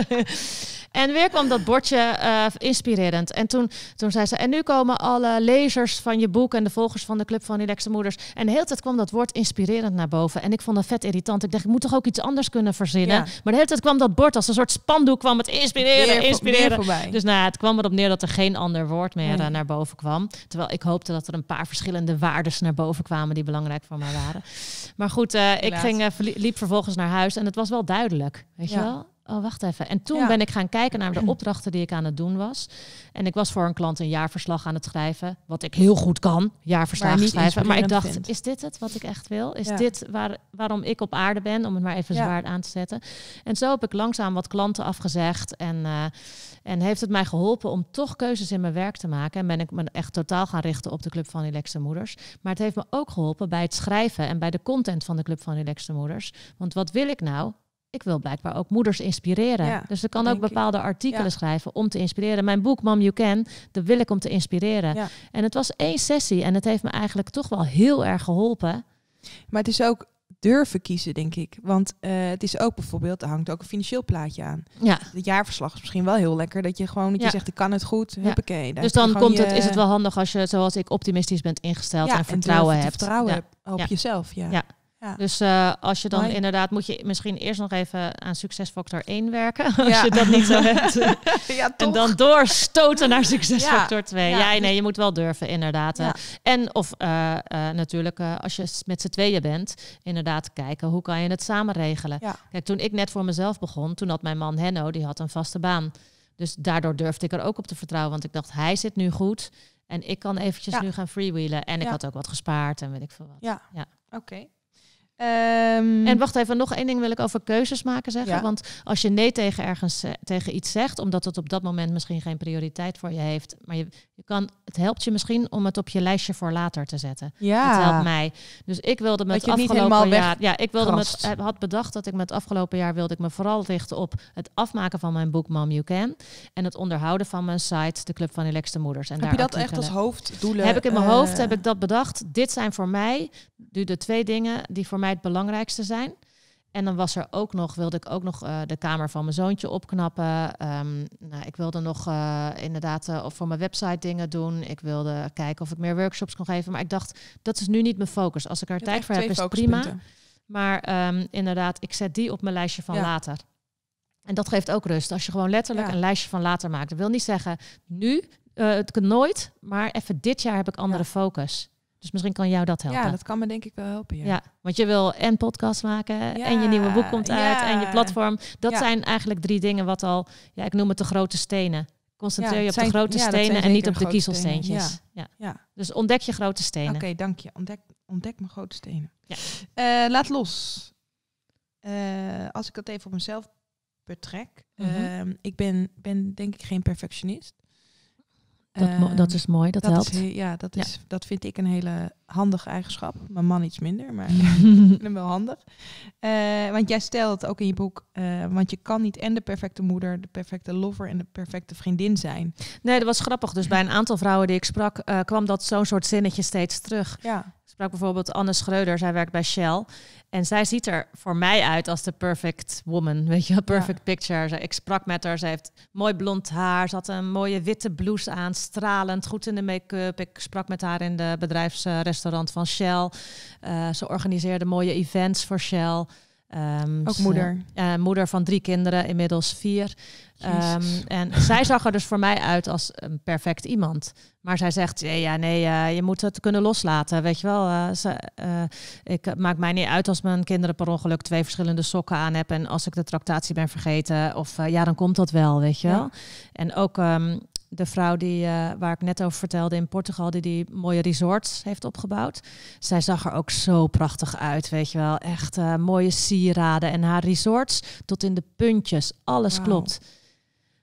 En weer kwam dat bordje uh, inspirerend. En toen, toen zei ze, en nu komen alle lezers van je boek en de volgers van de Club van Relaxte Moeders. En de hele tijd kwam dat woord inspirerend naar boven. En ik vond dat vet irritant. Ik dacht, ik moet toch ook iets anders kunnen verzinnen. Ja. Maar de hele tijd kwam dat bord als een soort spandoek kwam het inspireren, weer, inspireren. Weer dus nou, het kwam erop neer dat er geen ander woord meer nee. uh, naar boven kwam. Terwijl ik hoopte dat er een paar verschillende waardes naar boven kwamen die belangrijk voor mij waren. Maar goed, uh, ik ging, liep vervolgens naar huis en het was wel duidelijk. Weet je wel? Oh, wacht even. En toen ja. ben ik gaan kijken naar de opdrachten die ik aan het doen was. En ik was voor een klant een jaarverslag aan het schrijven. Wat ik heel goed kan, jaarverslag maar schrijven. Maar ik dacht, is dit het wat ik echt wil? Is ja. dit waar, waarom ik op aarde ben? Om het maar even ja. zwaar aan te zetten. En zo heb ik langzaam wat klanten afgezegd. En, uh, en heeft het mij geholpen om toch keuzes in mijn werk te maken. En ben ik me echt totaal gaan richten op de Club van Relaxte Moeders. Maar het heeft me ook geholpen bij het schrijven en bij de content van de Club van Relaxte Moeders. Want wat wil ik nou? Ik wil blijkbaar ook moeders inspireren. Ja, dus ik kan ook bepaalde artikelen ja. schrijven om te inspireren. Mijn boek Mom You Can, dat wil ik om te inspireren. Ja. En het was één sessie en het heeft me eigenlijk toch wel heel erg geholpen. Maar het is ook durven kiezen, denk ik. Want uh, het is ook bijvoorbeeld, er hangt ook een financieel plaatje aan. Ja. Het jaarverslag is misschien wel heel lekker dat je gewoon dat je zegt, ik kan het goed, ja. huppakee. Dus dan komt je... het, is het wel handig als je, zoals ik, optimistisch bent ingesteld en vertrouwen en hebt. Vertrouwen hebt op jezelf, ja. Ja. Dus uh, als je dan inderdaad, moet je misschien eerst nog even aan succesfactor 1 werken. als je dat niet zo hebt. ja, en dan doorstoten naar succesfactor 2. Ja, nee, dus je moet wel durven, inderdaad. En of uh, uh, natuurlijk, als je met z'n tweeën bent, inderdaad kijken hoe kan je het samen regelen. Kijk, toen ik net voor mezelf begon, toen had mijn man Henno, die had een vaste baan. Dus daardoor durfde ik er ook op te vertrouwen. Want ik dacht, hij zit nu goed. En ik kan eventjes nu gaan freewheelen. En ik had ook wat gespaard en weet ik veel wat. Ja, ja. oké. Um, en wacht even, nog één ding wil ik over keuzes maken zeggen. Want als je nee tegen ergens eh, tegen iets zegt, omdat het op dat moment misschien geen prioriteit voor je heeft, maar je, je kan, het helpt je misschien om het op je lijstje voor later te zetten. Ja. Het helpt mij. Dus ik wilde met afgelopen jaar, ja, ik wilde met, eh, had bedacht dat ik met afgelopen jaar wilde ik me vooral richten op het afmaken van mijn boek Mom You Can en het onderhouden van mijn site, de Club van Relaxte Moeders. En heb je dat echt als hoofddoelen? Heb ik in mijn hoofd eh, heb ik dat bedacht. Dit zijn voor mij nu de twee dingen die voor mij het belangrijkste zijn. En dan was er ook nog, wilde ik ook nog uh, de kamer van mijn zoontje opknappen. Um, nou, ik wilde nog uh, inderdaad uh, voor mijn website dingen doen. Ik wilde kijken of ik meer workshops kon geven. Maar ik dacht, dat is nu niet mijn focus. Als ik er tijd voor heb, is prima. Maar um, inderdaad, ik zet die op mijn lijstje van later. En dat geeft ook rust. Als je gewoon letterlijk een lijstje van later maakt. Dat wil niet zeggen, nu, het kan nooit. Maar even dit jaar heb ik andere ja. focus. Dus misschien kan jou dat helpen. Ja, dat kan me denk ik wel helpen. Ja, ja want je wil en podcast maken en je nieuwe boek komt uit en je platform. Dat zijn eigenlijk drie dingen wat al, ja, ik noem het de grote stenen. Concentreer je op de grote stenen en niet op de kiezelsteentjes. Ja. Ja. Dus ontdek je grote stenen. Oké, dank je. Ontdek, ontdek mijn grote stenen. Ja. Uh, laat los. Uh, als ik dat even op mezelf betrek. -hmm. uh, ik ben, ben denk ik geen perfectionist. Dat, dat is mooi, dat, dat helpt. Is, ja, dat, is, dat vind ik een hele handige eigenschap. Mijn man iets minder, maar ik wel handig. Uh, want jij stelt ook in je boek, uh, want je kan niet en de perfecte moeder, de perfecte lover en de perfecte vriendin zijn. Nee, dat was grappig. Dus bij een aantal vrouwen die ik sprak, uh, kwam dat zo'n soort zinnetje steeds terug. Ja sprak bijvoorbeeld Anne Schreuder, zij werkt bij Shell. En zij ziet er voor mij uit als de perfect woman, weet je, perfect picture. Ik sprak met haar, ze heeft mooi blond haar, ze had een mooie witte blouse aan, stralend, goed in de make-up. Ik sprak met haar in de bedrijfsrestaurant van Shell. Uh, ze organiseerde mooie events voor Shell. Um, Ook moeder. Uh, moeder van drie kinderen, inmiddels vier. Um, en zij zag er dus voor mij uit als een perfect iemand. Maar zij zegt, ja, ja nee, uh, je moet het kunnen loslaten. Weet je wel, uh, ze, ik maak mij niet uit als mijn kinderen per ongeluk twee verschillende sokken aan hebben. En als ik de tractatie ben vergeten. Of ja, dan komt dat wel, weet je wel. En ook um, de vrouw die, uh, waar ik net over vertelde in Portugal, die die mooie resorts heeft opgebouwd. Zij zag er ook zo prachtig uit, weet je wel. Echt uh, mooie sieraden en haar resorts tot in de puntjes. Alles wow. klopt.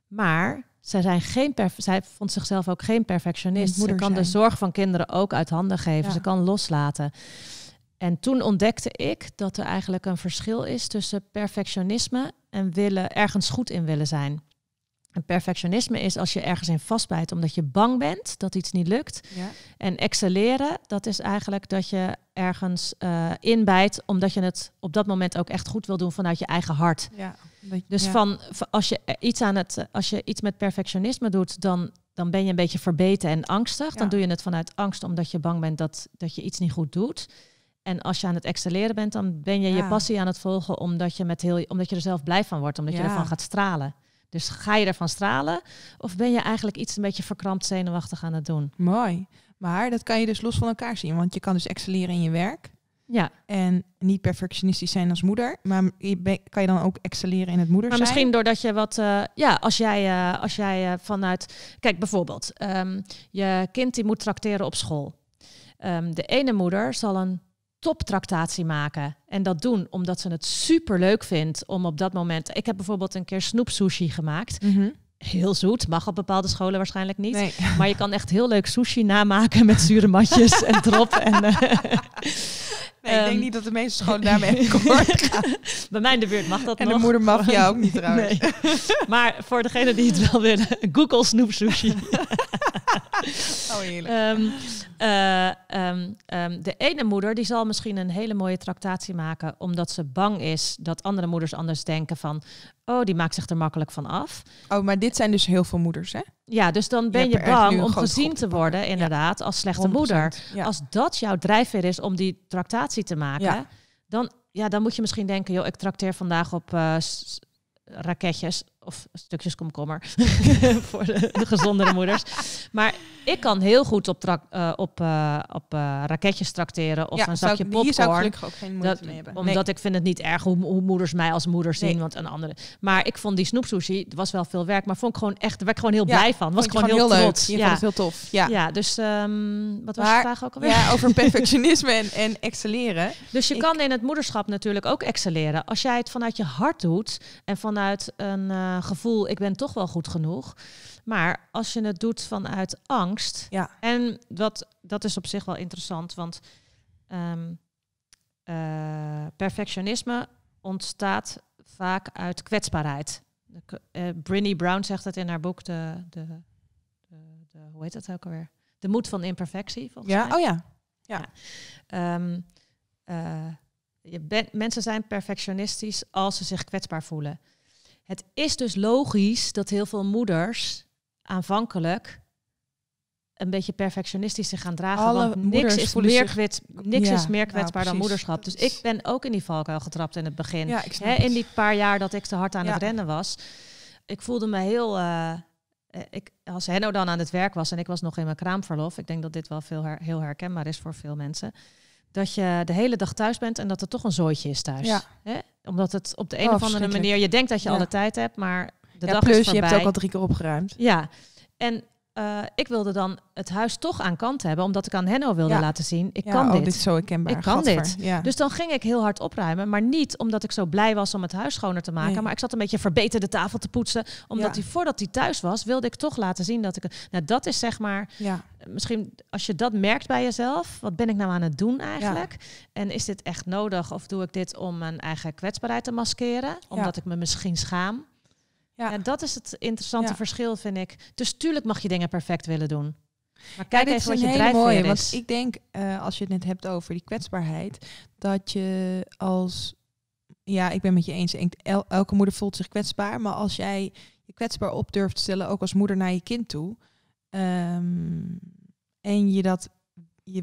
Maar zij, zijn geen zij vond zichzelf ook geen perfectionist. Ze kan zijn. de zorg van kinderen ook uit handen geven. Ja. Ze kan loslaten. En toen ontdekte ik dat er eigenlijk een verschil is tussen perfectionisme en willen, ergens goed in willen zijn. En perfectionisme is als je ergens in vastbijt omdat je bang bent dat iets niet lukt. Ja. En excelleren, dat is eigenlijk dat je ergens uh, inbijt omdat je het op dat moment ook echt goed wil doen vanuit je eigen hart. Ja, dus ja. van als je iets aan het, als je iets met perfectionisme doet, dan, dan ben je een beetje verbeten en angstig. Dan doe je het vanuit angst omdat je bang bent dat, dat je iets niet goed doet. En als je aan het excelleren bent, dan ben je je passie aan het volgen omdat je, met heel, omdat je er zelf blij van wordt, omdat je ervan gaat stralen. Dus ga je ervan stralen? Of ben je eigenlijk iets een beetje verkrampt zenuwachtig aan het doen? Mooi. Maar dat kan je dus los van elkaar zien. Want je kan dus excelleren in je werk. Ja. En niet perfectionistisch zijn als moeder. Maar kan je dan ook excelleren in het moeder maar zijn? Misschien doordat je wat... Uh, ja, als jij, uh, als jij uh, vanuit... Kijk, bijvoorbeeld. Um, je kind die moet tracteren op school. Um, de ene moeder zal een toptractatie maken. En dat doen omdat ze het super leuk vindt om op dat moment. Ik heb bijvoorbeeld een keer snoepsushi gemaakt. Mm -hmm. Heel zoet, mag op bepaalde scholen waarschijnlijk niet. Nee. Maar je kan echt heel leuk sushi namaken met zure matjes en drop. En, uh, Nee, ik denk niet dat de meeste scholen daarmee akkoord gaan. Bij mij in de buurt mag dat en nog. En de moedermafia ook niet trouwens. Nee. Maar voor degene die het wel willen, Google snoep sushi. Oh, heerlijk. Um, uh, um, um, de ene moeder die zal misschien een hele mooie tractatie maken, omdat ze bang is dat andere moeders anders denken van, oh, die maakt zich er makkelijk van af. Oh, maar dit zijn dus heel veel moeders, hè? Ja, dus dan ben je, je bang om gezien te worden, inderdaad, ja. als slechte 100%. moeder. Ja. Als dat jouw drijfveer is om die tractatie te maken, ja. dan, ja, dan moet je misschien denken, joh, ik trakteer vandaag op uh, raketjes of stukjes komkommer voor de, de gezondere moeders. Maar ik kan heel goed op, trak, uh, op, uh, op uh, raketjes trakteren of ja, een zakje popcorn. Hier zou ik gelukkig ook geen moeite Dat- mee hebben. Omdat Nee. ik vind het niet erg hoe, hoe moeders mij als moeder zien, Nee. want een andere. Maar ik vond die snoepsushi, het was wel veel werk, maar vond ik gewoon echt, daar werd ik gewoon heel Ja, blij van. Was ik je gewoon heel, leuk. trots. Je ja. vond het heel tof. Ja. ja, dus ehm, wat was Maar- de vraag ook alweer? Ja, over perfectionisme en, en excelleren. Dus je Ik- kan in het moederschap natuurlijk ook excelleren. Als jij het vanuit je hart doet en vanuit een eh, gevoel, ik ben toch wel goed genoeg. Maar als je het doet vanuit angst, Ja. en dat, dat is op zich wel interessant, want ehm, eh, perfectionisme ontstaat vaak uit kwetsbaarheid. De, eh, Brinny Brown zegt het in haar boek, de, de, de, de- hoe heet dat ook alweer? De moed van imperfectie, volgens Ja, mij. oh ja. Ehm, eh, je mensen zijn perfectionistisch als ze zich kwetsbaar voelen. Het is dus logisch dat heel veel moeders aanvankelijk een beetje perfectionistisch zich gaan dragen. Alle want niks, is meer, kwets, niks Ja, is meer nou, kwetsbaar dan moederschap. Dus ik ben ook in die valkuil getrapt in het begin. Ja, in die paar jaar dat ik te hard aan Ja. het rennen was. Ik voelde me heel... eh, eh, ik, als Henno dan aan het werk was en ik was nog in mijn kraamverlof, ik denk dat dit wel veel her- heel herkenbaar is voor veel mensen, dat je de hele dag thuis bent en dat er toch een zooitje is thuis. Ja. Hè? Omdat het op de een Oh, of andere manier, je denkt dat je Ja. alle tijd hebt, maar de ja, dag plus is je voorbij. hebt ook al drie keer opgeruimd. Ja, en eh, ik wilde dan het huis toch aan kant hebben, omdat ik aan Henno wilde laten zien, ik kan oh, dit. dit is zo herkenbaar. Ik kan Gadver. dit. Ja. Dus dan ging ik heel hard opruimen, maar niet omdat ik zo blij was om het huis schoner te maken. Nee. Maar ik zat een beetje verbeten de tafel te poetsen. Omdat hij voordat hij thuis was, wilde ik toch laten zien dat ik. Nou, dat is zeg maar, ja. Misschien als je dat merkt bij jezelf, wat ben ik nou aan het doen eigenlijk? En is dit echt nodig of doe ik dit om mijn eigen kwetsbaarheid te maskeren? Omdat ik me misschien schaam. Ja. Ja. dat is het interessante verschil, vind ik. Dus tuurlijk mag je dingen perfect willen doen. Maar kijk dit even wat je drijfveer mooie, is. Want ik denk, eh, als je het net hebt over die kwetsbaarheid, dat je als, ja, ik ben met je eens, el- elke moeder voelt zich kwetsbaar, maar als jij je kwetsbaar op durft te stellen, ook als moeder naar je kind toe, ehm, en je dat je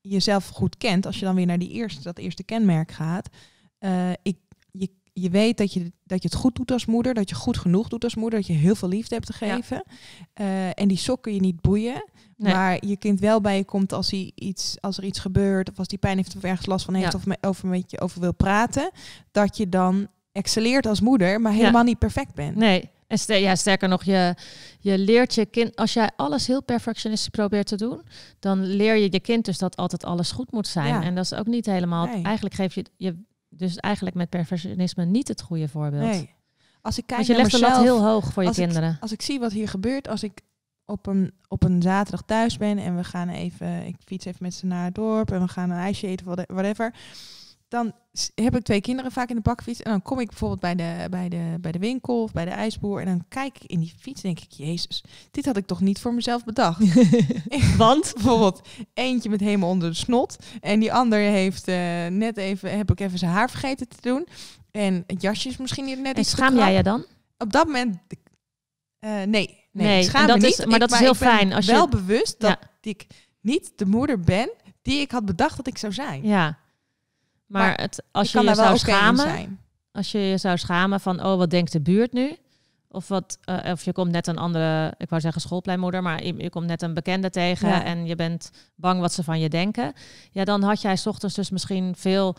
jezelf goed kent, als je dan weer naar die eerste, dat eerste kenmerk gaat, eh, ik, je, je weet dat je, dat je het goed doet als moeder, dat je goed genoeg doet als moeder, dat je heel veel liefde hebt te Ja. geven. Eh, en die sokken je niet boeien. Nee. Maar je kind wel bij je komt als, hij iets, als er iets gebeurt, of als die pijn heeft of ergens last van heeft, Ja. of me, over met je over wil praten, dat je dan excelleert als moeder, maar helemaal niet perfect bent. Nee. En ster- ja, sterker nog, je, je leert je kind, als jij alles heel perfectionistisch probeert te doen, dan leer je je kind dus dat altijd alles goed moet zijn. Ja. En dat is ook niet helemaal. Nee. Eigenlijk geef je je dus eigenlijk met perfectionisme niet het goede voorbeeld. Nee. Als ik kijk Want je naar legt de lat mezelf, heel hoog voor je als ik- kinderen. als ik zie wat hier gebeurt, als ik op een, op een zaterdag thuis ben en we gaan even, ik fiets even met ze naar het dorp en we gaan een ijsje eten, whate- whatever. Dan heb ik twee kinderen vaak in de bakfiets en dan kom ik bijvoorbeeld bij de, bij, de, bij de winkel of bij de ijsboer en dan kijk ik in die fiets en denk ik, jezus, dit had ik toch niet voor mezelf bedacht. Want? bijvoorbeeld eentje met helemaal onder de snot en die ander heeft eh, net even, heb ik even zijn haar vergeten te doen. En het jasje is misschien hier net En iets schaam jij je dan? Op dat moment, eh, nee. Nee, schaam dat me is- niet. maar Ik- dat is heel fijn als je- wel bewust dat Ja. ik niet de moeder ben die ik had bedacht dat ik zou zijn. Ja. Maar, Maar het, als je je zou schamen, als je je zou schamen van, oh, wat denkt de buurt nu? Of, wat, eh, of je komt net een andere, ik wou zeggen schoolpleinmoeder, maar je, je komt net een bekende tegen Ja. en je bent bang wat ze van je denken. Ja, dan had jij 's ochtends dus misschien veel,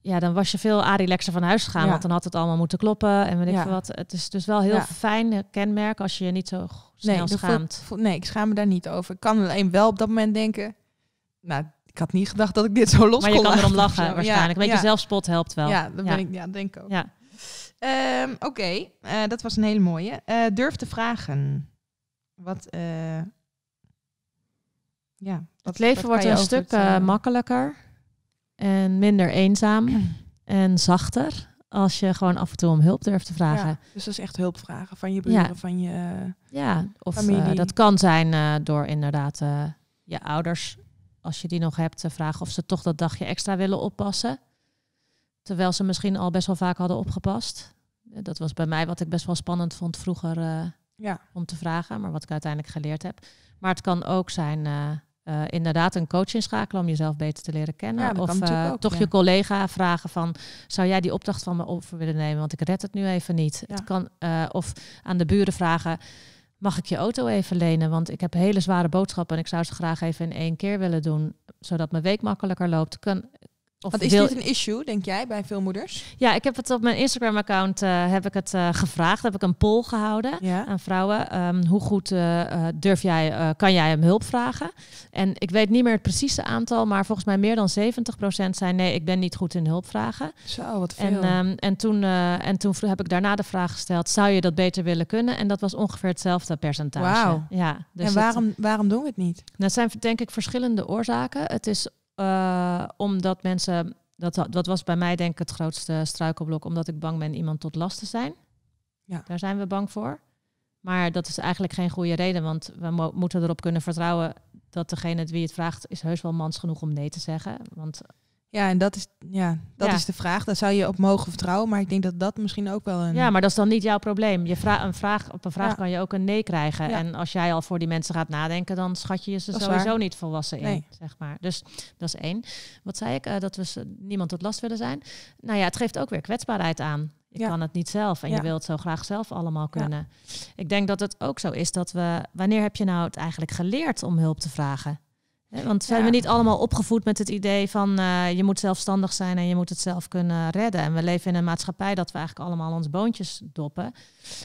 ja, dan was je veel relaxer van huis gegaan, Ja. want dan had het allemaal moeten kloppen en weet ik Ja. veel wat. Het is dus wel heel fijn eh, kenmerk als je je niet zo snel schaamt. nee, ik schaam me daar niet over. Ik kan alleen wel op dat moment denken, nou, ik had niet gedacht dat ik dit zo los maar je kon kan erom laten of lachen zo. waarschijnlijk. Een beetje ja. zelfspot helpt wel. Ja, dat ben ik, ja, denk ik ook. Ja. Ehm, Oké, eh, dat was een hele mooie. Eh, durf te vragen. Wat, eh, ja, wat- Het leven wordt kan je een stuk het, makkelijker en minder eenzaam en zachter als je gewoon af en toe om hulp durft te vragen. Ja, dus dat is echt hulp vragen van je buren, Ja. van je... Ja, of Familie. dat kan zijn door inderdaad je ouders, als je die nog hebt, te vragen of ze toch dat dagje extra willen oppassen. Terwijl ze misschien al best wel vaak hadden opgepast. Eh, Dat was bij mij wat ik best wel spannend vond vroeger eh, ja, om te vragen, maar wat ik uiteindelijk geleerd heb. Maar het kan ook zijn eh, uh, inderdaad een coach inschakelen om jezelf beter te leren kennen. Ja, of uh, toch ja. je collega vragen van, zou jij die opdracht van me over willen nemen? Want ik red het nu even niet. Het kan, of aan de buren vragen, mag ik je auto even lenen? Want ik heb hele zware boodschappen en ik zou ze graag even in één keer willen doen, zodat mijn week makkelijker loopt. Of is dit een issue, denk jij, bij veel moeders? Ja, ik heb het op mijn Instagram-account uh, heb ik het uh, gevraagd. Heb ik een poll gehouden ja. aan vrouwen. Um, hoe goed uh, durf jij, kan jij hem hulp vragen? En ik weet niet meer het precieze aantal, maar volgens mij meer dan 70% zei nee, ik ben niet goed in hulp vragen. Zo, wat veel. En, um, en, toen, en toen heb ik daarna de vraag gesteld, zou je dat beter willen kunnen? En dat was ongeveer hetzelfde percentage. Wauw. Ja, dus en waarom, het, waarom doen we het niet? Dat zijn denk ik verschillende oorzaken. Het is uh, omdat mensen, dat, dat was bij mij denk ik het grootste struikelblok, omdat ik bang ben iemand tot last te zijn. Ja. Daar zijn we bang voor. Maar dat is eigenlijk geen goede reden, want we mo moeten erop kunnen vertrouwen dat degene wie het vraagt, is heus wel mans genoeg om nee te zeggen. Want ja, en dat is, ja, dat Ja. is de vraag. Daar zou je op mogen vertrouwen. Maar ik denk dat dat misschien ook wel een... Ja, maar dat is dan niet jouw probleem. Je vra een vraag, op een vraag Ja. kan je ook een nee krijgen. Ja. En als jij al voor die mensen gaat nadenken, dan schat je je ze sowieso waar. niet volwassen in, Nee. zeg maar. Dus dat is één. Wat zei ik? Eh, dat we ze- niemand tot last willen zijn. Nou ja, het geeft ook weer kwetsbaarheid aan. Je kan het niet zelf en je wilt zo graag zelf allemaal kunnen. Ik denk dat het ook zo is dat we... Wanneer heb je nou het eigenlijk geleerd om hulp te vragen? Want zijn Ja. we niet allemaal opgevoed met het idee van eh, je moet zelfstandig zijn en je moet het zelf kunnen redden. En we leven in een maatschappij dat we eigenlijk allemaal onze boontjes doppen,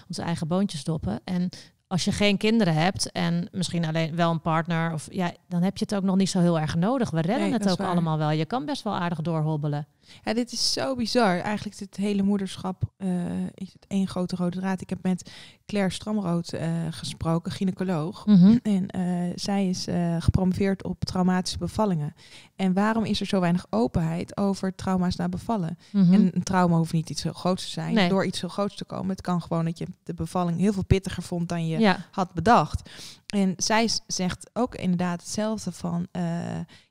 onze eigen boontjes doppen. En als je geen kinderen hebt en misschien alleen wel een partner, of, ja, dan heb je het ook nog niet zo heel erg nodig. We redden Nee, het ook waar. allemaal wel. Je kan best wel aardig doorhobbelen. Ja, dit is zo bizar. Eigenlijk is het hele moederschap eh, is het één grote rode draad. Ik heb met Claire Stramrood eh, gesproken, gynaecoloog. En eh, zij is gepromoveerd op traumatische bevallingen. En waarom is er zo weinig openheid over trauma's na bevallen? Mhm. En een trauma hoeft niet iets heel groots te zijn. Nee. Door iets heel groots te komen. Het kan gewoon dat je de bevalling heel veel pittiger vond dan je ja. had bedacht. En zij zegt ook inderdaad hetzelfde van eh,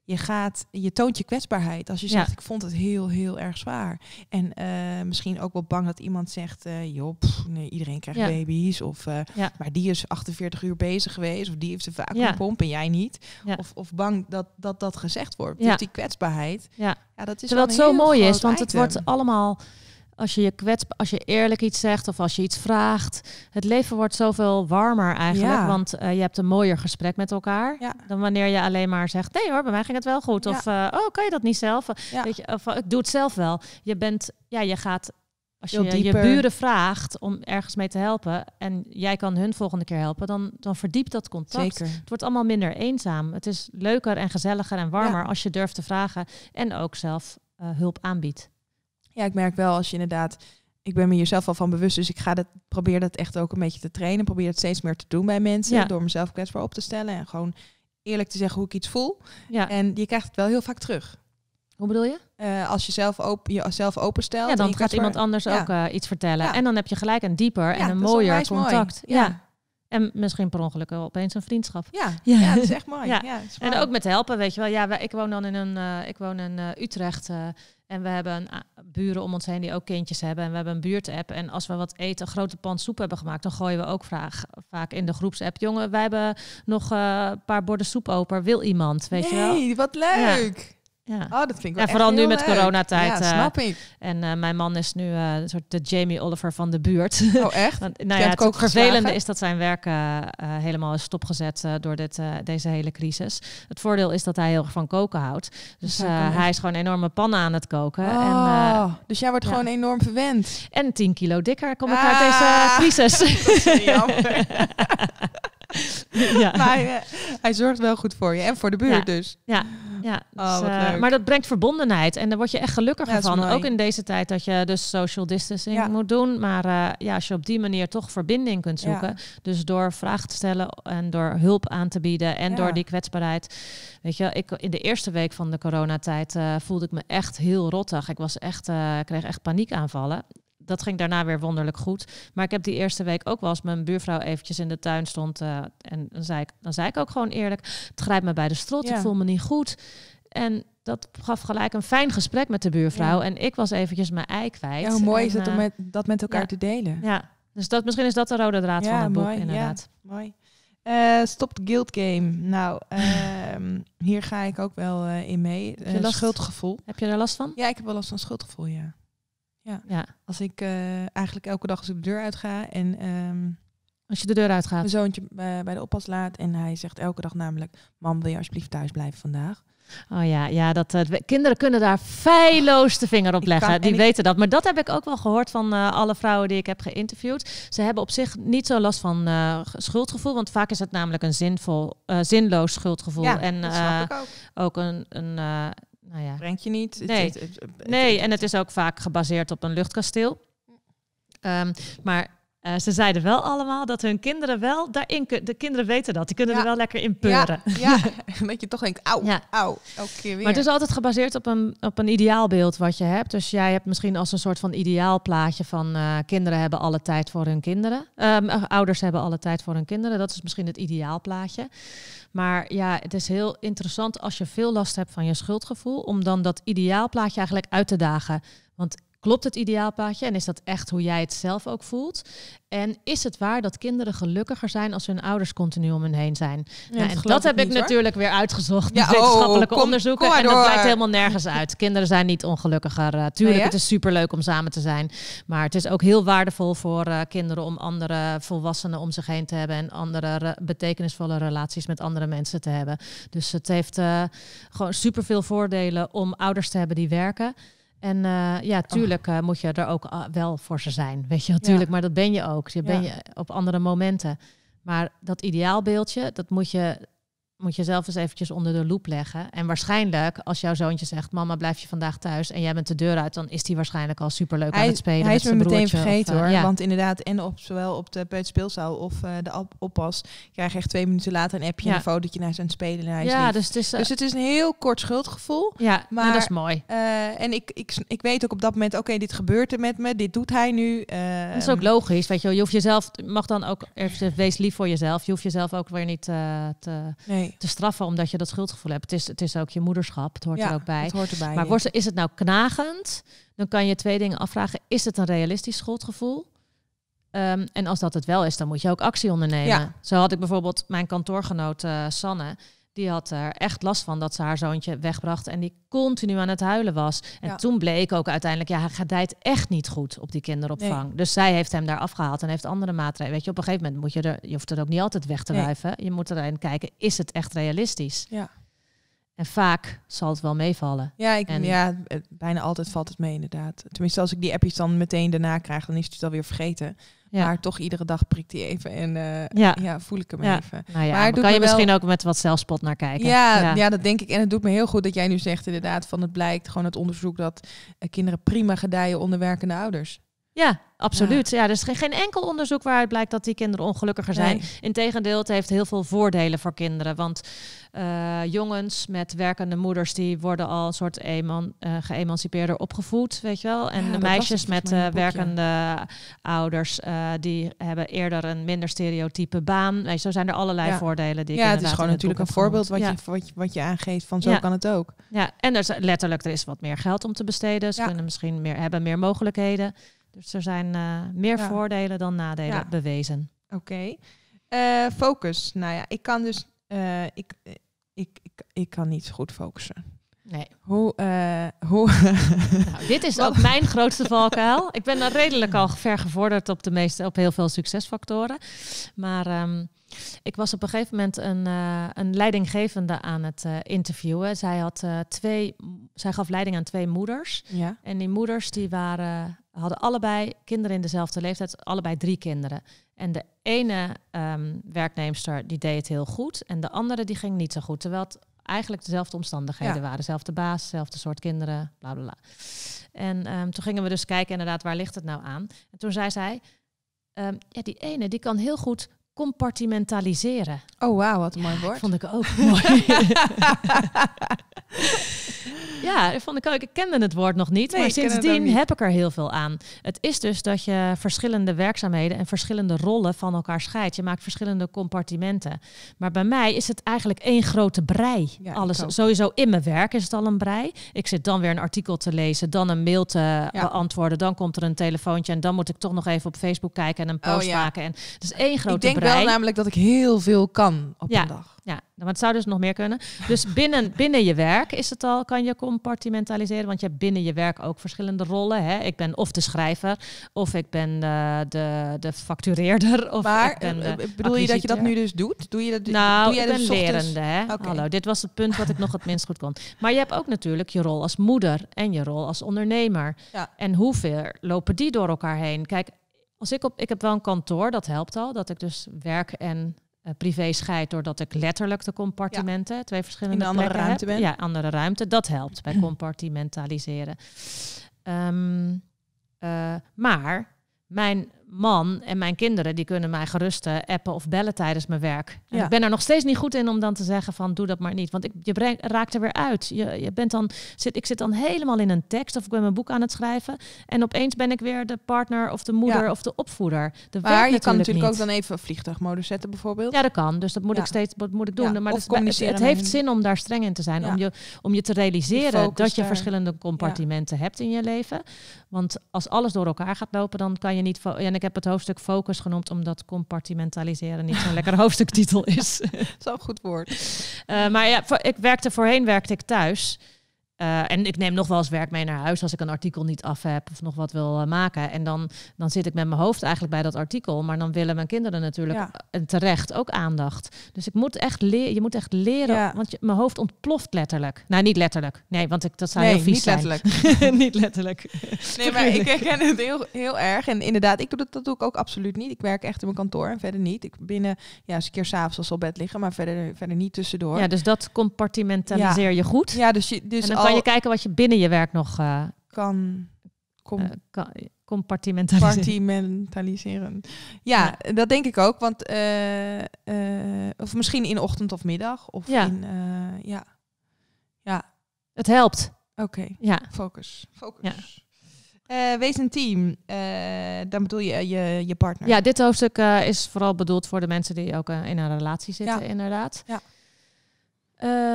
je gaat, je toont je kwetsbaarheid. Als je Ja. zegt ik vond het heel, heel erg zwaar. En eh, misschien ook wel bang dat iemand zegt, eh joh, pff, nee, iedereen krijgt Ja. baby's. Of Ja. maar die is 48 uur bezig geweest. Of die heeft een Ja. vacuümpomp en jij niet. Of, of bang dat, dat dat gezegd wordt. Dus die kwetsbaarheid. Ja. Ja, dat is Terwijl wel het zo mooi is, want het wordt allemaal, als je je kwets, als je eerlijk iets zegt of als je iets vraagt, het leven wordt zoveel warmer eigenlijk, Ja. want eh, je hebt een mooier gesprek met elkaar Ja. dan wanneer je alleen maar zegt, nee hoor, bij mij ging het wel goed, Ja. of eh, oh, kan je dat niet zelf? Weet je, of eh, ik doe het zelf wel. Je bent, ja, je gaat. Als je je buren vraagt om ergens mee te helpen en jij kan hun volgende keer helpen, dan, dan verdiept dat contact. Zeker. Het wordt allemaal minder eenzaam. Het is leuker en gezelliger en warmer als je durft te vragen en ook zelf hulp aanbiedt. Ja, ik merk wel als je inderdaad. Ik ben me hier zelf al van bewust, dus ik ga dat, probeer dat echt ook een beetje te trainen. Probeer het steeds meer te doen bij mensen. Ja. Door mezelf kwetsbaar op te stellen en gewoon eerlijk te zeggen hoe ik iets voel. Ja. En je krijgt het wel heel vaak terug. Hoe bedoel je? Eh, als je zelf open, jezelf openstelt. Ja, en dan gaat kwetsbaar- iemand anders Ja. ook eh, iets vertellen. Ja. En dan heb je gelijk een dieper en een mooier mooi. contact. Ja. Ja. En misschien per ongeluk opeens een vriendschap. Ja, Ja. ja. dat is echt mooi. Ja. En ook met helpen, weet je wel. Ja, wij, ik woon dan in een, eh, ik woon in Utrecht en we hebben a- buren om ons heen die ook kindjes hebben. En we hebben een buurtapp. En als we wat eten, een grote pan soep hebben gemaakt, dan gooien we ook vraag, vaak in de groepsapp. Jongen, wij hebben nog eh, een paar borden soep open. Wil iemand, weet je wel? Nee, wat leuk. Ja. Oh, dat vind ik wel Ja, vooral nu met leuk. coronatijd, Ja, snap ik. En eh, mijn man is nu eh, een soort de Jamie Oliver van de buurt. Oh, echt? Want, nou ja, het, ook vervelende geslagen? is dat zijn werk eh, helemaal is stopgezet door dit, deze hele crisis. Het voordeel is dat hij heel erg van koken houdt. Dus Ja, hij is gewoon enorme pannen aan het koken. En, Oh, dus jij wordt ja. gewoon enorm verwend. en 10 kilo dikker kom ik Ah. uit deze crisis. Dat is jammer. ja. maar hij, eh, hij zorgt wel goed voor je. En voor de buurt Ja. dus. Ja, ja. Oh, dus, eh, maar dat brengt verbondenheid en daar word je echt gelukkiger van. mooi. Ook in deze tijd dat je dus social distancing Ja. moet doen. Maar eh, ja, als je op die manier toch verbinding kunt zoeken. Dus door vragen te stellen en door hulp aan te bieden en door die kwetsbaarheid. Weet je, ik, in de eerste week van de coronatijd eh, voelde ik me echt heel rottig. Ik was echt, kreeg echt paniekaanvallen. Dat ging daarna weer wonderlijk goed. Maar ik heb die eerste week ook wel als mijn buurvrouw eventjes in de tuin stond. eh, en dan zei, ik, dan zei ik ook gewoon eerlijk: het grijpt me bij de strot, Ja. ik voel me niet goed. En dat gaf gelijk een fijn gesprek met de buurvrouw. Ja. En ik was eventjes mijn ei kwijt. Ja, hoe mooi En, is het om eh, met, dat met elkaar ja. te delen. Ja, dus dat, misschien is dat de rode draad van het boek, mooi, ja. inderdaad. Mooi. Uh, stop the guilt game. Nou, ehm, hier ga ik ook wel uh, in mee. Last, schuldgevoel. Heb je er last van? Ja, ik heb wel last van schuldgevoel, ja. Ja. ja. Als ik eigenlijk elke dag als ik de deur uitga en... Um, als je de deur uitgaat? Mijn zoontje bij de oppas laat en hij zegt elke dag namelijk... Mam, wil je alsjeblieft thuis blijven vandaag? Oh ja, ja dat, uh, kinderen kunnen daar feilloos de vinger op leggen. die weten dat. Maar dat heb ik ook wel gehoord van uh, alle vrouwen die ik heb geïnterviewd. Ze hebben op zich niet zo last van uh, schuldgevoel. Want vaak is het namelijk een zinvol, zinloos schuldgevoel. Ja, en dat snap ik ook. ook een. een nou ja. Brengt je niet. Nee. Het, het, het, nee, en het is ook vaak gebaseerd op een luchtkasteel. Um, maar uh, ze zeiden wel allemaal dat hun kinderen wel daarin kunnen. De kinderen weten dat. Die kunnen er wel lekker in peuren. Ja, ja. dat je toch denkt, auw, ja. auw, elke keer weer. Maar het is altijd gebaseerd op een, op een ideaalbeeld wat je hebt. Dus jij hebt misschien als een soort van ideaalplaatje van uh, kinderen hebben alle tijd voor hun kinderen. Um, ouders hebben alle tijd voor hun kinderen. Dat is misschien het ideaalplaatje. Maar ja, het is heel interessant als je veel last hebt van je schuldgevoel, om dan dat ideaalplaatje eigenlijk uit te dagen. Want Klopt het ideaalplaatje en is dat echt hoe jij het zelf ook voelt? En is het waar dat kinderen gelukkiger zijn als hun ouders continu om hen heen zijn? Ja, nou, en dat heb ik natuurlijk weer uitgezocht ja, met wetenschappelijke oh, onderzoeken. en dat blijkt helemaal nergens uit. Kinderen zijn niet ongelukkiger. Uh, tuurlijk, het is superleuk om samen te zijn. Maar het is ook heel waardevol voor uh, kinderen om andere volwassenen om zich heen te hebben. En andere re betekenisvolle relaties met andere mensen te hebben. Dus het heeft uh, gewoon superveel voordelen om ouders te hebben die werken. En uh, ja, oh. tuurlijk uh, moet je er ook uh, wel voor ze zijn. Weet je, natuurlijk, ja. maar dat ben je ook. Je ben je op andere momenten. Maar dat ideaalbeeldje, dat moet je moet je zelf eens eventjes onder de loep leggen. En waarschijnlijk, als jouw zoontje zegt: Mama, blijf je vandaag thuis en jij bent de deur uit, dan is hij waarschijnlijk al superleuk aan het spelen. Hij is me meteen vergeten hoor. Want inderdaad, en op zowel op de speelzaal of uh, de oppas, krijg je echt twee minuten later een appje en een fotootje naar zijn spelen. En hij ja, dus het, is, dus het is een heel kort schuldgevoel. Ja, nou, maar dat is mooi. Uh, en ik, ik, ik weet ook op dat moment: oké, dit gebeurt er met me, dit doet hij nu. Dat is ook logisch. Weet je, je hoeft jezelf, mag dan ook wees lief voor jezelf. Je hoeft jezelf ook weer niet te, nee. Te straffen omdat je dat schuldgevoel hebt. Het is, het is ook je moederschap, het hoort er ook bij. Het hoort erbij, maar wordt, is het nou knagend? Dan kan je twee dingen afvragen. Is het een realistisch schuldgevoel? Um, en als dat het wel is, dan moet je ook actie ondernemen. Ja. Zo had ik bijvoorbeeld mijn kantoorgenoot uh, Sanne. Die had er echt last van dat ze haar zoontje wegbracht en die continu aan het huilen was. En toen bleek ook uiteindelijk, ja, hij gedijt echt niet goed op die kinderopvang. Dus zij heeft hem daar afgehaald en heeft andere maatregelen. Weet je, op een gegeven moment moet je er, je hoeft het ook niet altijd weg te wuiven. Je moet erin kijken, is het echt realistisch? Ja. En vaak zal het wel meevallen. Ja, ik, ja, bijna altijd valt het mee inderdaad. Tenminste, als ik die appjes dan meteen daarna krijg, dan is het alweer vergeten. Ja. Maar toch iedere dag prikt hij even en uh, ja. ja. voel ik hem even. Nou ja, maar kan je misschien ook met wat zelfspot naar kijken. Ja, ja, dat denk ik. En het doet me heel goed dat jij nu zegt inderdaad van het blijkt gewoon het onderzoek dat uh, kinderen prima gedijen onder werkende ouders. Ja, absoluut. Ja. ja, er is geen enkel onderzoek waaruit blijkt dat die kinderen ongelukkiger zijn. Nee. Integendeel, het heeft heel veel voordelen voor kinderen. Want uh, jongens met werkende moeders, die worden al een soort eman, uh, geëmancipeerder opgevoed, weet je wel. En de meisjes met uh, werkende ouders, die hebben eerder een minder stereotype baan. Weet je, zo zijn er allerlei ja. voordelen. Die ja, het is gewoon natuurlijk een voorbeeld wat, je, wat, je, wat je aangeeft van zo kan het ook. Ja, en er is letterlijk, er is wat meer geld om te besteden. Ze kunnen misschien meer, hebben meer mogelijkheden. Dus er zijn uh, meer ja. voordelen dan nadelen ja. bewezen. Oké. Okay. Uh, focus. Nou ja, ik kan dus. Uh, ik, ik, ik, ik kan niet goed focussen. Nee. Hoe. hoe nou, dit is ook mijn grootste valkuil. Ik ben er redelijk al ver gevorderd op de meeste, op heel veel succesfactoren. Maar um, ik was op een gegeven moment een, uh, een leidinggevende aan het uh, interviewen. Zij, had, twee, zij gaf leiding aan twee moeders. Ja. En die moeders die waren, hadden allebei kinderen in dezelfde leeftijd, allebei drie kinderen. En de ene um, werknemster die deed het heel goed en de andere die ging niet zo goed. Terwijl het eigenlijk dezelfde omstandigheden ja. waren. Dezelfde baas, dezelfde soort kinderen, bla bla bla. En um, toen gingen we dus kijken inderdaad, waar ligt het nou aan? En toen zei zij, um, ja, die ene die kan heel goed compartimentaliseren. Oh, wauw, wat een mooi woord. Vond ik ook mooi. Ja, vond ik ook. Ik kende het woord nog niet, maar sindsdien heb ik er heel veel aan. Het is dus dat je verschillende werkzaamheden en verschillende rollen van elkaar scheidt. Je maakt verschillende compartimenten. Maar bij mij is het eigenlijk één grote brei. Alles sowieso in mijn werk is het al een brei. Ik zit dan weer een artikel te lezen, dan een mail te beantwoorden, dan komt er een telefoontje en dan moet ik toch nog even op Facebook kijken en een post oh, maken. En het is één grote brei. Wel namelijk dat ik heel veel kan op een dag. Ja, maar het zou dus nog meer kunnen. Dus binnen, binnen je werk is het al, kan je compartimentaliseren. Want je hebt binnen je werk ook verschillende rollen. Hè? Ik ben of de schrijver, of ik ben de, de, de factureerder. Of maar ik ben eh, bedoel je dat je dat nu dus doet? Doe je dat, nou, doe jij ik ben lerende. Hè? Hallo, dit was het punt wat ik nog het minst goed kon. Maar je hebt ook natuurlijk je rol als moeder en je rol als ondernemer. Ja. En hoeveel lopen die door elkaar heen? Kijk, als ik op, ik heb wel een kantoor, dat helpt al, dat ik dus werk en uh, privé scheid doordat ik letterlijk de compartimenten, twee verschillende In andere ruimte ben. Ja, andere ruimte. Dat helpt bij compartimentaliseren. Um, uh, maar mijn man en mijn kinderen, die kunnen mij gerust appen of bellen tijdens mijn werk. En Ik ben er nog steeds niet goed in om dan te zeggen van doe dat maar niet. Want ik, je raakt er weer uit. Je, je bent dan, zit, ik zit dan helemaal in een tekst of ik ben mijn boek aan het schrijven. En opeens ben ik weer de partner of de moeder of de opvoeder. De maar je kan natuurlijk ook dan even vliegtuigmodus zetten bijvoorbeeld. Ja, dat kan. Dus dat moet ik steeds wat moet ik doen. maar het, het, heeft zin om daar streng in te zijn. Om, je, om je te realiseren dat je verschillende compartimenten hebt in je leven. Want als alles door elkaar gaat lopen, dan kan je niet... En ik heb het hoofdstuk focus genoemd, omdat compartimentaliseren niet zo'n lekker hoofdstuktitel is. Zo'n goed woord. Uh, maar ja, ik werkte voorheen werkte ik thuis. Uh, en ik neem nog wel eens werk mee naar huis als ik een artikel niet af heb of nog wat wil uh, maken. En dan, dan zit ik met mijn hoofd eigenlijk bij dat artikel. Maar dan willen mijn kinderen natuurlijk ja. en terecht ook aandacht. Dus ik moet echt leren. Je moet echt leren, ja. want je, mijn hoofd ontploft letterlijk. Nou, niet letterlijk. Nee, want ik, dat zou nee, heel vies niet letterlijk. zijn. niet letterlijk. Nee, maar ik herken het heel, heel erg. En inderdaad, ik doe dat, dat doe ik ook absoluut niet. Ik werk echt in mijn kantoor en verder niet. Ik binnen, ja, eens een keer s'avonds als op bed liggen, maar verder, verder niet tussendoor. Ja, dus dat compartimentaliseer je goed. Ja, dus je, dus kan je kijken wat je binnen je werk nog uh, kan, com uh, kan compartimentaliseren. Ja, ja, dat denk ik ook. Want uh, of misschien in ochtend of middag. Of ja. in ja. Ja. Het helpt. Oké. Okay. Ja. Focus. Focus. Ja. wees een team. dan bedoel je je, je partner. Ja, dit hoofdstuk is vooral bedoeld voor de mensen die ook in een relatie zitten, ja. inderdaad. Ja.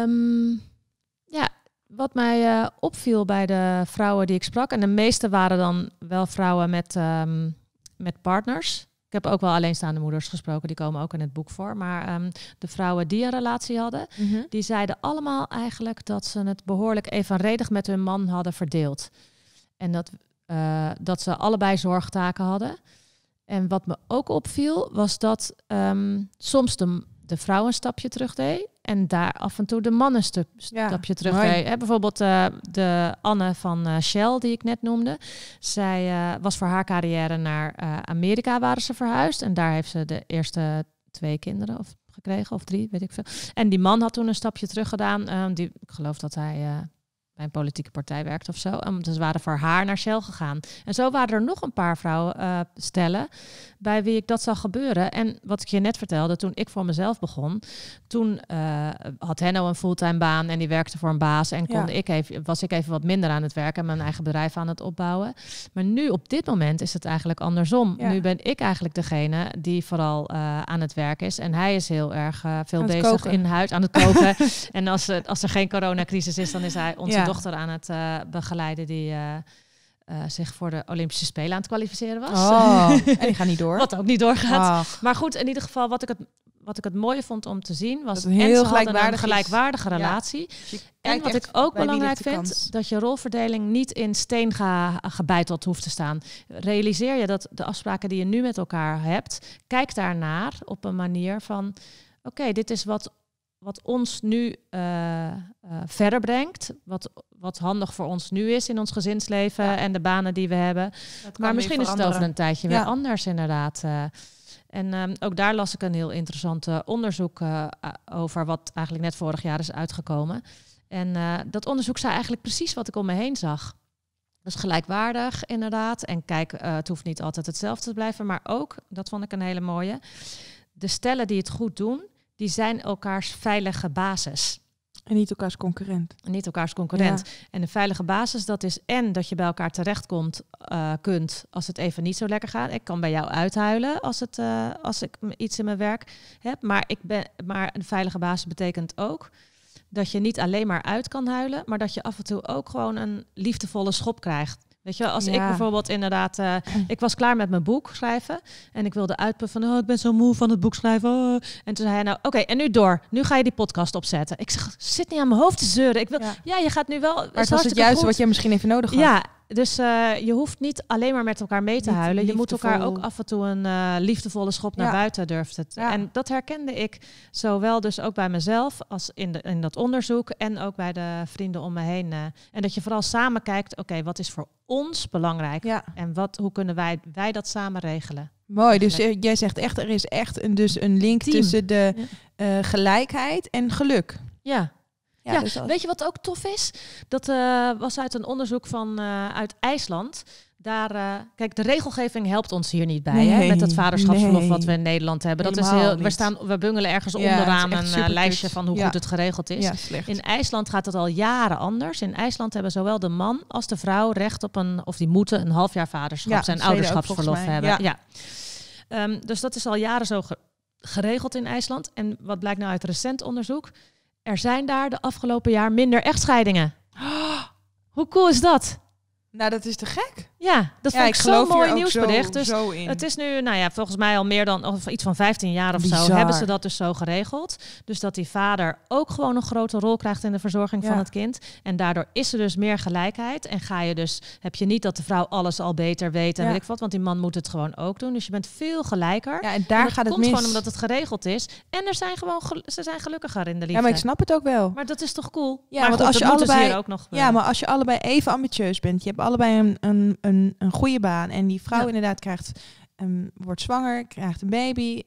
Um, ja, wat mij uh, opviel bij de vrouwen die ik sprak, en de meeste waren dan wel vrouwen met, um, met partners. Ik heb ook wel alleenstaande moeders gesproken, die komen ook in het boek voor. Maar um, de vrouwen die een relatie hadden, mm -hmm. die zeiden allemaal eigenlijk dat ze het behoorlijk evenredig met hun man hadden verdeeld. En dat, uh, dat ze allebei zorgtaken hadden. En wat me ook opviel, was dat um, soms de, de vrouw een stapje terug deed en daar af en toe de mannen een stapje terug. Hè, bijvoorbeeld uh, de Anne van uh, Shell, die ik net noemde. Zij uh, was voor haar carrière naar Amerika, waren ze verhuisd. En daar heeft ze de eerste twee kinderen of gekregen, of drie, weet ik veel. En die man had toen een stapje terug gedaan. die, ik geloof dat hij bij een politieke partij werkt of zo. En dus waren voor haar naar Shell gegaan. En zo waren er nog een paar vrouwen uh, stellen bij wie ik dat zag gebeuren. En wat ik je net vertelde, toen ik voor mezelf begon, toen uh, had Henno een fulltime baan en die werkte voor een baas en kon ja. ik even, was ik even wat minder aan het werken en mijn eigen bedrijf aan het opbouwen. Maar nu op dit moment is het eigenlijk andersom. Ja. Nu ben ik eigenlijk degene die vooral uh, aan het werk is en hij is heel erg veel bezig koken. in huis aan het koken. en als, als er geen coronacrisis is, dan is hij onze dochter aan het begeleiden die uh, zich voor de Olympische Spelen aan het kwalificeren was. Oh, en die gaat niet door. wat ook niet doorgaat. Ach. Maar goed, in ieder geval wat ik het wat ik het mooie vond om te zien was een heel gelijkwaardige, een gelijkwaardige relatie. Ja. En wat ik ook belangrijk vind, kans. dat je rolverdeling niet in steen ge gebeiteld hoeft te staan. Realiseer je dat de afspraken die je nu met elkaar hebt, kijk daarnaar op een manier van: oké, okay, dit is wat wat ons nu uh, uh, verder brengt. Wat, wat handig voor ons nu is in ons gezinsleven ja. en de banen die we hebben. Maar misschien is het over een tijdje weer anders, inderdaad. Uh, en um, ook daar las ik een heel interessant onderzoek over, wat eigenlijk net vorig jaar is uitgekomen. En dat onderzoek zei eigenlijk precies wat ik om me heen zag. Dus gelijkwaardig, inderdaad. En kijk, het hoeft niet altijd hetzelfde te blijven. Maar ook, dat vond ik een hele mooie. De stellen die het goed doen, die zijn elkaars veilige basis. En niet elkaars concurrent. En niet elkaars concurrent. En een veilige basis, dat is en dat je bij elkaar terechtkomt uh, kunt als het even niet zo lekker gaat. Ik kan bij jou uithuilen als, het, uh, als ik iets in mijn werk heb. Maar, ik ben, maar een veilige basis betekent ook dat je niet alleen maar uit kan huilen, maar dat je af en toe ook gewoon een liefdevolle schop krijgt. Weet je, als ik bijvoorbeeld inderdaad, uh, ik was klaar met mijn boek schrijven en ik wilde uitpuffen van, oh, ik ben zo moe van het boek schrijven. Oh. En toen zei hij nou, oké, en nu door. Nu ga je die podcast opzetten. Ik zeg, zit niet aan mijn hoofd te zeuren. Ik wil, ja, je gaat nu wel. Maar het was het juiste wat je misschien even nodig had. Ja, dus uh, je hoeft niet alleen maar met elkaar mee te huilen. Je moet elkaar ook af en toe een uh, liefdevolle schop naar buiten durven. Ja. En dat herkende ik zowel dus ook bij mezelf als in, de, in dat onderzoek en ook bij de vrienden om me heen. Uh, en dat je vooral samen kijkt, oké, wat is voor ons belangrijk ja. en wat, hoe kunnen wij, wij dat samen regelen? Mooi, dus jij zegt echt, er is echt een, dus een link tussen de gelijkheid en geluk. Ja, ja, dus weet je wat ook tof is? Dat uh, was uit een onderzoek van uh, uit IJsland. Daar, uh, kijk, de regelgeving helpt ons hier niet bij. Nee, hè, met dat vaderschapsverlof nee. wat we in Nederland hebben. Dat is heel, we, staan, we bungelen ergens ja, onderaan een lijstje van hoe ja. goed het geregeld is. in IJsland gaat het al jaren anders. In IJsland hebben zowel de man als de vrouw recht op een, of die moeten een half jaar vaderschap zijn ouderschapsverlof hebben. Ja. Um, dus dat is al jaren zo geregeld in IJsland. En wat blijkt nou uit recent onderzoek? Er zijn daar de afgelopen jaar minder echtscheidingen. hoe cool is dat? Nou, dat is te gek. Ja, dat ja, vind ik zo'n mooi nieuwsbericht. Zo, dus zo het is nu, nou ja, volgens mij al meer dan of iets van 15 jaar of zo hebben ze dat dus zo geregeld. Dus dat die vader ook gewoon een grote rol krijgt in de verzorging van het kind. En daardoor is er dus meer gelijkheid. En ga je dus, heb je niet dat de vrouw alles al beter weet en weet ik wat, want die man moet het gewoon ook doen. Dus je bent veel gelijker. Ja, en daar en gaat het komt mis. gewoon omdat het geregeld is. En er zijn gewoon, ze zijn gelukkiger in de liefde. Ja, maar ik snap het ook wel. Maar dat is toch cool? Ja, maar want als je allebei, ook nog, ja, maar als je allebei even ambitieus bent, je hebt allebei een, een, een, een goede baan. En die vrouw inderdaad krijgt, um, wordt zwanger, krijgt een baby,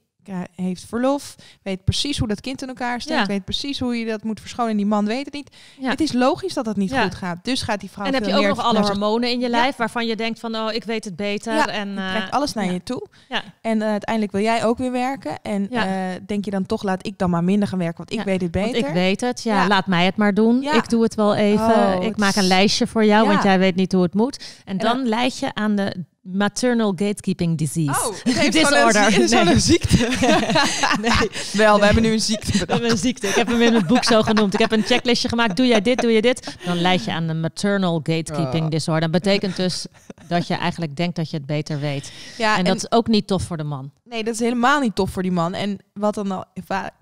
heeft verlof, weet precies hoe dat kind in elkaar steekt, weet precies hoe je dat moet verschonen. En die man weet het niet. Het is logisch dat dat niet goed gaat. Dus gaat die vrouw. En heb je ook nog alle hormonen in je lijf waarvan je denkt van, oh, ik weet het beter. en je uh, alles naar je toe. En uh, uiteindelijk wil jij ook weer werken. En denk je dan toch, laat ik dan maar minder gaan werken, want ik weet het beter. Want ik weet het. Ja, laat mij het maar doen. Ik doe het wel even. Oh, ik maak een lijstje voor jou, want jij weet niet hoe het moet. En, en dan leid je aan de maternal gatekeeping disease. Oh, disorder. Is nee. een ziekte. nee, wel, we hebben nu een ziekte bedacht. We hebben een ziekte. Ik heb hem in het boek zo genoemd. Ik heb een checklistje gemaakt. Doe jij dit, doe je dit? Dan leid je aan de maternal gatekeeping oh. disorder. Dat betekent dus dat je eigenlijk denkt dat je het beter weet. Ja, en, en dat is ook niet tof voor de man. Nee, dat is helemaal niet tof voor die man. En wat dan al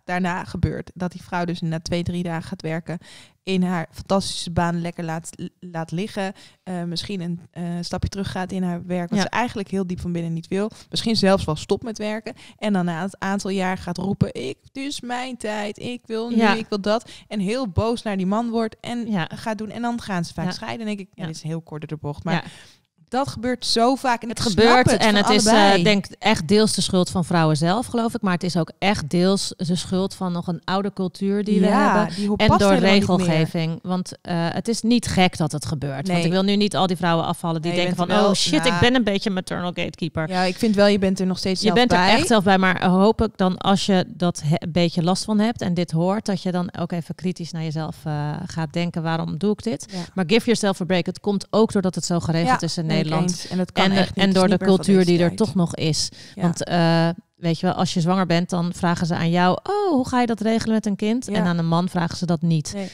daarna gebeurt, dat die vrouw dus na twee, drie dagen gaat werken, in haar fantastische baan lekker laat, laat liggen, uh, misschien een uh, stapje terug gaat in haar werk, wat ze eigenlijk heel diep van binnen niet wil, misschien zelfs wel stopt met werken, en dan na het aantal jaar gaat roepen, ik dus mijn tijd, ik wil nu, ja. ik wil dat, en heel boos naar die man wordt en ja. gaat doen, en dan gaan ze vaak scheiden, denk ik, ja. dit is een heel korte de bocht, maar dat gebeurt zo vaak. En het gebeurt en het is uh, denk echt deels de schuld van vrouwen zelf, geloof ik. Maar het is ook echt deels de schuld van nog een oude cultuur die we hebben. Die en door regelgeving. Want uh, het is niet gek dat het gebeurt. Nee. Want ik wil nu niet al die vrouwen afvallen die denken van... oh shit, ik ben een beetje maternal gatekeeper. Ja, ik vind wel, je bent er nog steeds Je bent er echt zelf bij. Maar hoop ik dan als je dat een beetje last van hebt en dit hoort... dat je dan ook even kritisch naar jezelf uh, gaat denken. Waarom doe ik dit? Ja. Maar give yourself a break. Het komt ook doordat het zo geregeld is in Nederland. Nederland. En, het kan en, en door de cultuur die er toch nog is. Want uh, weet je wel, als je zwanger bent, dan vragen ze aan jou: Oh, hoe ga je dat regelen met een kind? En aan een man vragen ze dat niet. Nee.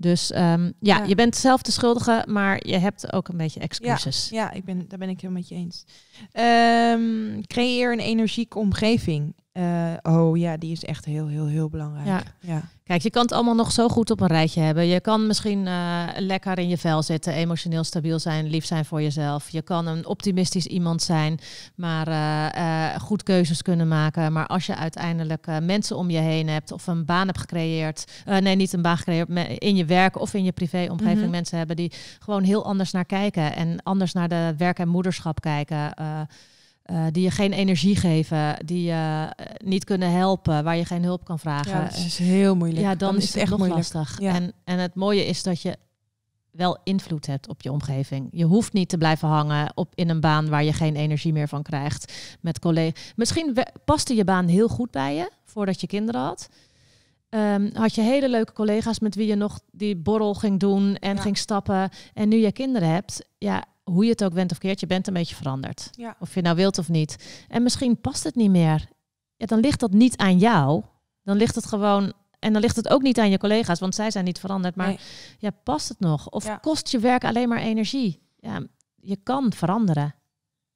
Dus um, ja, je bent zelf de schuldige, maar je hebt ook een beetje excuses. Ja, ja ik ben, daar ben ik helemaal met je eens. Um, creëer een energieke omgeving. Uh, oh ja, die is echt heel, heel, heel belangrijk. Ja. ja. Kijk, je kan het allemaal nog zo goed op een rijtje hebben. Je kan misschien uh, lekker in je vel zitten, emotioneel stabiel zijn, lief zijn voor jezelf. Je kan een optimistisch iemand zijn, maar uh, goed keuzes kunnen maken. Maar als je uiteindelijk mensen om je heen hebt of een baan hebt gecreëerd, nee, niet een baan gecreëerd, in je werk of in je privéomgeving mm mensen hebben die gewoon heel anders naar kijken en anders naar de werk en moederschap kijken. Uh, die je geen energie geven, die je uh, niet kunnen helpen, waar je geen hulp kan vragen. Ja, dat is heel moeilijk. Ja, dan, dan is het echt nog moeilijk. lastig. Ja. En, en het mooie is dat je wel invloed hebt op je omgeving. Je hoeft niet te blijven hangen op in een baan waar je geen energie meer van krijgt met collega's. Misschien paste je baan heel goed bij je voordat je kinderen had. ehm, had je hele leuke collega's met wie je nog die borrel ging doen en ging stappen. En nu je kinderen hebt, ja, hoe je het ook went of keert, je bent een beetje veranderd. Ja. Of je nou wilt of niet. En misschien past het niet meer. Ja, dan ligt dat niet aan jou. Dan ligt het gewoon. En dan ligt het ook niet aan je collega's, want zij zijn niet veranderd. Maar Nee. ja, past het nog? Of Ja. kost je werk alleen maar energie? Ja, je kan veranderen.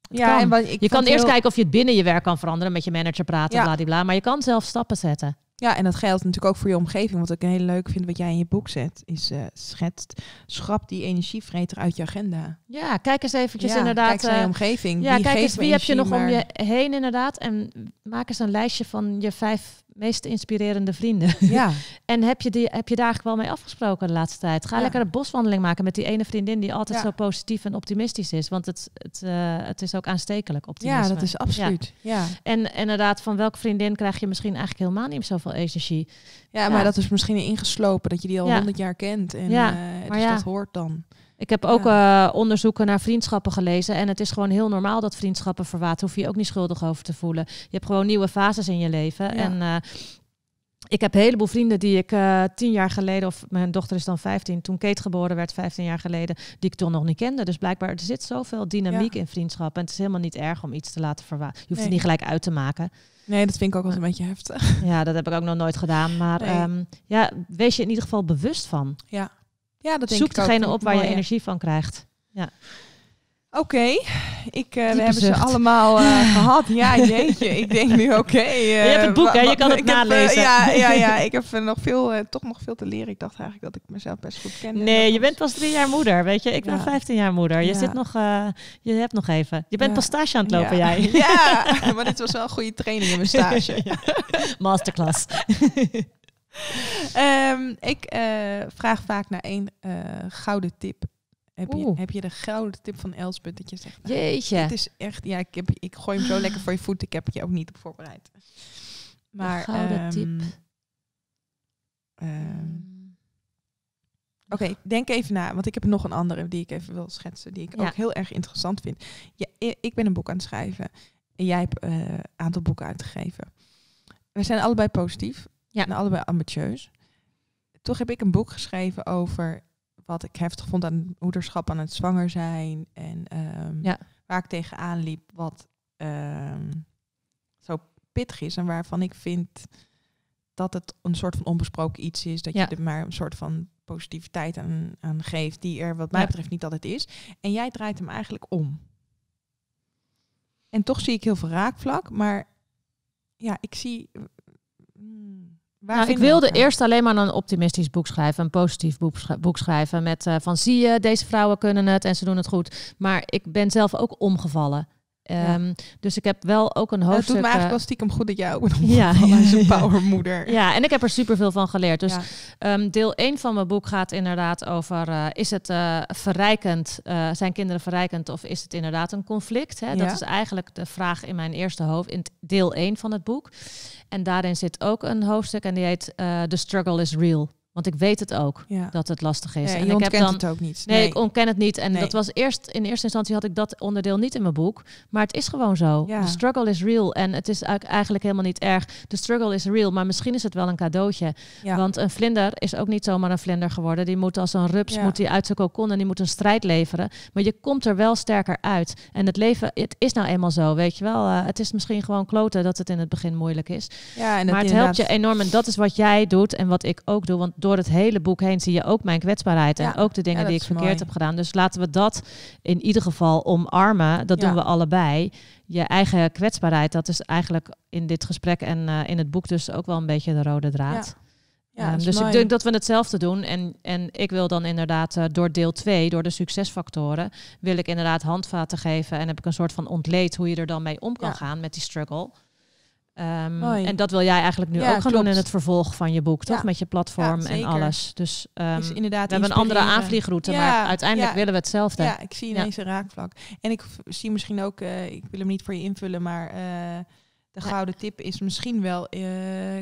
Het Ja, kan. en wat, ik je kan eerst heel- kijken of je het binnen je werk kan veranderen, met je manager praten, Ja. bladibla. Maar je kan zelf stappen zetten. Ja, en dat geldt natuurlijk ook voor je omgeving. Wat ik een hele leuk vind wat jij in je boek zet, is schetst, schrap die energievreter uit je agenda. Ja, kijk eens eventjes ja, inderdaad. Kijk naar je eh, omgeving. ja, Wie kijk eens wie heb je nog om je heen inderdaad. En maak eens een lijstje van je vijf meest inspirerende vrienden. Ja, En heb je, die, heb je daar eigenlijk wel mee afgesproken de laatste tijd? Ga Ja. lekker een boswandeling maken met die ene vriendin die altijd Ja. zo positief en optimistisch is. Want het, het, eh, het is ook aanstekelijk, optimisme. ja, dat is absoluut. Ja. En inderdaad, van welke vriendin krijg je misschien eigenlijk helemaal niet zoveel energie? maar Ja. dat is misschien ingeslopen, dat je die al honderd jaar kent. En, Ja, eh, maar dus dat hoort dan. Ik heb ook eh, onderzoeken naar vriendschappen gelezen. En het is gewoon heel normaal dat vriendschappen verwateren. Hoef je je ook niet schuldig over te voelen. Je hebt gewoon nieuwe fases in je leven. Ja. En eh, ik heb een heleboel vrienden die ik eh, tien jaar geleden, of mijn dochter is dan 15, toen Kate geboren werd, 15 jaar geleden, die ik toen nog niet kende. Dus blijkbaar, er zit zoveel dynamiek Ja. in vriendschap. En het is helemaal niet erg om iets te laten verwateren. Je hoeft Nee. het niet gelijk uit te maken. Nee, dat vind ik ook wel een beetje heftig. Ja, dat heb ik ook nog nooit gedaan. Maar Nee. ehm, ja, wees je in ieder geval bewust van. Ja, ja dat denk Zoek ik degene op waar je ja. energie van krijgt. Oké, ik, eh, we hebben ze allemaal eh, gehad. Ja, jeetje, ik denk nu oké. eh, Je hebt het boek, hè? Je kan het ik heb, nalezen. ja, ja, ja, ik heb nog veel, toch nog veel te leren. Ik dacht eigenlijk dat ik mezelf best goed ken. En Nee, je was- bent pas drie jaar moeder, weet je. Ik ben Ja. 15 jaar moeder. Je Ja. zit nog, je hebt nog even. Je bent Ja. pas stage aan het lopen, ja. jij. Ja, maar dit was wel een goede training in mijn stage. Masterclass. Ehm, ik eh, vraag vaak naar één eh, gouden tip. Heb je, heb je de gouden tip van Elspeth dat je zegt... nou, Jeetje. Het is echt, ja, ik, heb, ik gooi hem zo lekker voor je voet. Ik heb het je ook niet op voorbereid. Maar, gouden ehm, tip. ehm, Oké, denk even na, want ik heb nog een andere die ik even wil schetsen, die ik Ja. ook heel erg interessant vind. Ja, ik ben een boek aan het schrijven en jij hebt eh, een aantal boeken uitgegeven. We zijn allebei positief Ja. en allebei ambitieus. Toch heb ik een boek geschreven over wat ik heftig vond aan moederschap, aan het zwanger zijn en ehm, Ja. waar ik tegenaan liep, wat ehm, zo pittig is en waarvan ik vind dat het een soort van onbesproken iets is, dat Ja. je er maar een soort van positiviteit aan, aan geeft, die er wat mij Ja. betreft niet altijd is. En jij draait hem eigenlijk om. En toch zie ik heel veel raakvlak, maar ja, ik zie. hmm, waar Nou, ik wilde elkaar? eerst alleen maar een optimistisch boek schrijven, een positief boek, sch- boek schrijven met eh, van zie je, deze vrouwen kunnen het en ze doen het goed. Maar ik ben zelf ook omgevallen. Ehm, Dus ik heb wel ook een Ja, het hoofdstuk. doet me eigenlijk eh, wel stiekem goed dat jij ook bent Ja. omgevallen als een powermoeder. ja, en ik heb er superveel van geleerd. Dus Ja. Ehm, deel 1 van mijn boek gaat inderdaad over: eh, is het verrijkend, zijn kinderen verrijkend of is het inderdaad een conflict? Hè? Dat Ja. is eigenlijk de vraag in mijn eerste hoofd, in deel 1 van het boek. En daarin zit ook een hoofdstuk en die heet eh, The Struggle is Real. Want ik weet het ook Ja. dat het lastig is. En je ik heb dan. het ook niet. Nee, ik ontken het niet. En Nee. dat was eerst in eerste instantie had ik dat onderdeel niet in mijn boek. Maar het is gewoon zo. Ja. The struggle is real. En het is eigenlijk- helemaal niet erg. The struggle is real. Maar misschien is het wel een cadeautje. ja. Want een vlinder is ook niet zomaar een vlinder geworden. Die moet als een rups moet die uit zijn kokon en die moet een strijd leveren. Maar je komt er wel sterker uit. En het leven, het is nou eenmaal zo, weet je wel. Eh, het is misschien gewoon kloten dat het in het begin moeilijk is. ja, en dat maar het helpt je enorm. En dat is wat jij doet en wat ik ook doe. Want door het hele boek heen zie je ook mijn kwetsbaarheid. En Ja. ook de dingen Ja, die ik verkeerd mooi. heb gedaan. Dus laten we dat in ieder geval omarmen. Dat Ja. doen we allebei. Je eigen kwetsbaarheid, dat is eigenlijk in dit gesprek en eh, in het boek dus ook wel een beetje de rode draad. Ja, Ehm, dus mooi. ik denk dat we hetzelfde doen. En, en ik wil dan inderdaad eh, door deel 2, door de succesfactoren, wil ik inderdaad handvaten geven. En heb ik een soort van ontleed hoe je er dan mee om kan Ja. gaan met die struggle. Ehm, en dat wil jij eigenlijk nu Ja, ook gaan doen in het vervolg van je boek, toch? Ja. Met je platform Ja, en alles. Dus Is inderdaad we hebben een andere aanvliegroute, maar uiteindelijk willen we hetzelfde. Ja, ik zie ineens een raakvlak. En ik zie misschien ook, eh, ik wil hem niet voor je invullen, maar eh, de gouden tip is misschien wel uh,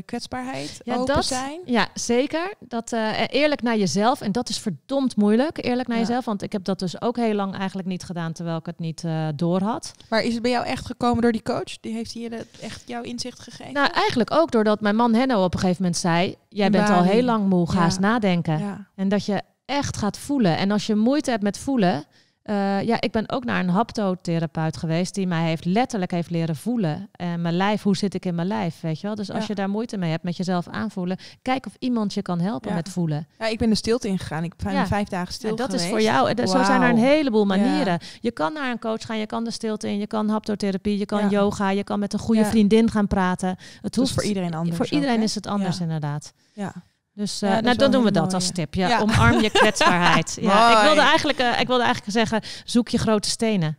kwetsbaarheid, ja, open dat, zijn. Ja, zeker. Dat, uh, eerlijk naar jezelf. En dat is verdomd moeilijk, eerlijk naar jezelf. Want ik heb dat dus ook heel lang eigenlijk niet gedaan, terwijl ik het niet uh, door had. Maar is het bij jou echt gekomen door die coach? Die heeft hier echt jouw inzicht gegeven? Nou, eigenlijk ook doordat mijn man Henno op een gegeven moment zei... jij bent al heel lang moe, ga eens nadenken. En dat je echt gaat voelen. En als je moeite hebt met voelen uh, ja, ik ben ook naar een haptotherapeut geweest die mij heeft letterlijk heeft leren voelen. En mijn lijf, hoe zit ik in mijn lijf, weet je wel? Dus als je daar moeite mee hebt met jezelf aanvoelen, kijk of iemand je kan helpen met voelen. Ja, ik ben de stilte ingegaan. Ik ben vijf dagen stil en dat geweest. is voor jou. Wow. Zo zijn er een heleboel manieren. Je kan naar een coach gaan, je kan de stilte in, je kan haptotherapie, je kan yoga, je kan met een goede vriendin gaan praten. Het hoeft voor iedereen anders. Voor iedereen is het anders inderdaad. Ja. Dus uh, nou, dan doen we dat als tip. Ja, Omarm je kwetsbaarheid. ja, ik, wilde eigenlijk, uh, ik wilde eigenlijk zeggen, zoek je grote stenen.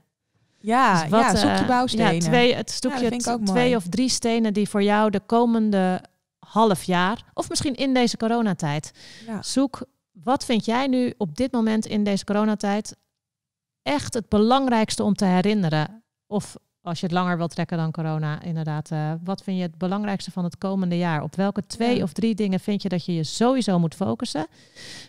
Ja, dus wat, ja zoek je bouwstenen. Ja, twee, het zoek je twee of drie stenen die voor jou de komende half jaar, of misschien in deze coronatijd, zoek wat vind jij nu op dit moment in deze coronatijd echt het belangrijkste om te herinneren? Of als je het langer wilt trekken dan corona, inderdaad. Uh, wat vind je het belangrijkste van het komende jaar? Op welke twee of drie dingen vind je dat je je sowieso moet focussen?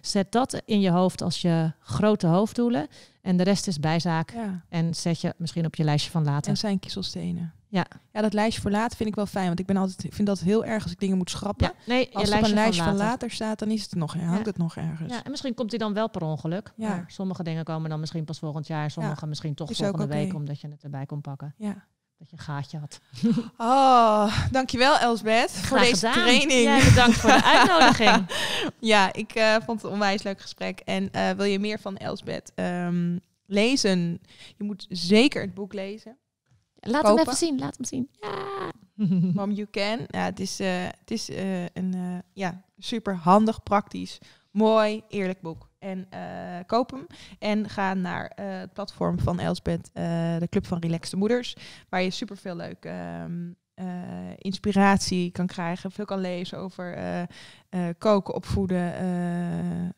Zet dat in je hoofd als je grote hoofddoelen. En de rest is bijzaak. Ja. En zet je misschien op je lijstje van later. En zijn kiezelstenen. Ja. ja, dat lijstje voor later vind ik wel fijn. Want ik ben altijd, vind dat heel erg als ik dingen moet schrappen. Ja, nee, als op een lijstje van later. staat, dan is het nog, hangt ja. het nog ergens. Ja, en misschien komt hij dan wel per ongeluk. Ja. Maar sommige dingen komen dan misschien pas volgend jaar. Sommige misschien toch volgende week, omdat je het erbij kon pakken. Ja dat je een gaatje had. Oh, dankjewel Elsbeth voor deze training. Ja, bedankt voor de uitnodiging. ja, ik uh, vond het een onwijs leuk gesprek. En uh, wil je meer van Elsbeth um, lezen? Je moet zeker het boek lezen. Laat Kopen. hem even zien, laat hem zien. Ja. Mom, you can. Ja, het is, uh, het is een ja, super handig, praktisch, mooi, eerlijk boek en koop hem. En ga naar het platform van Elsbeth, de Club van Relaxte Moeders, waar je super veel leuke um, inspiratie kan krijgen, veel kan lezen over koken, opvoeden,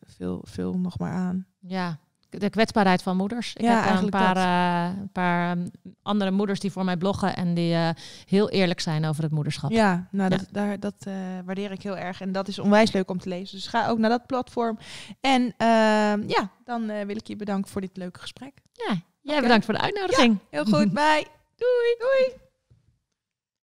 veel, veel nog maar aan. Ja, de kwetsbaarheid van moeders. Ik ja, heb een paar, uh, paar um, andere moeders die voor mij bloggen en die uh, heel eerlijk zijn over het moederschap. Ja, nou dat, daar, dat uh, waardeer ik heel erg en dat is onwijs leuk om te lezen. Dus ga ook naar dat platform. En ehm, ja, dan wil ik je bedanken voor dit leuke gesprek. Ja, jij okay. bedankt voor de uitnodiging. Ja, heel goed, bye. Doei. Doei.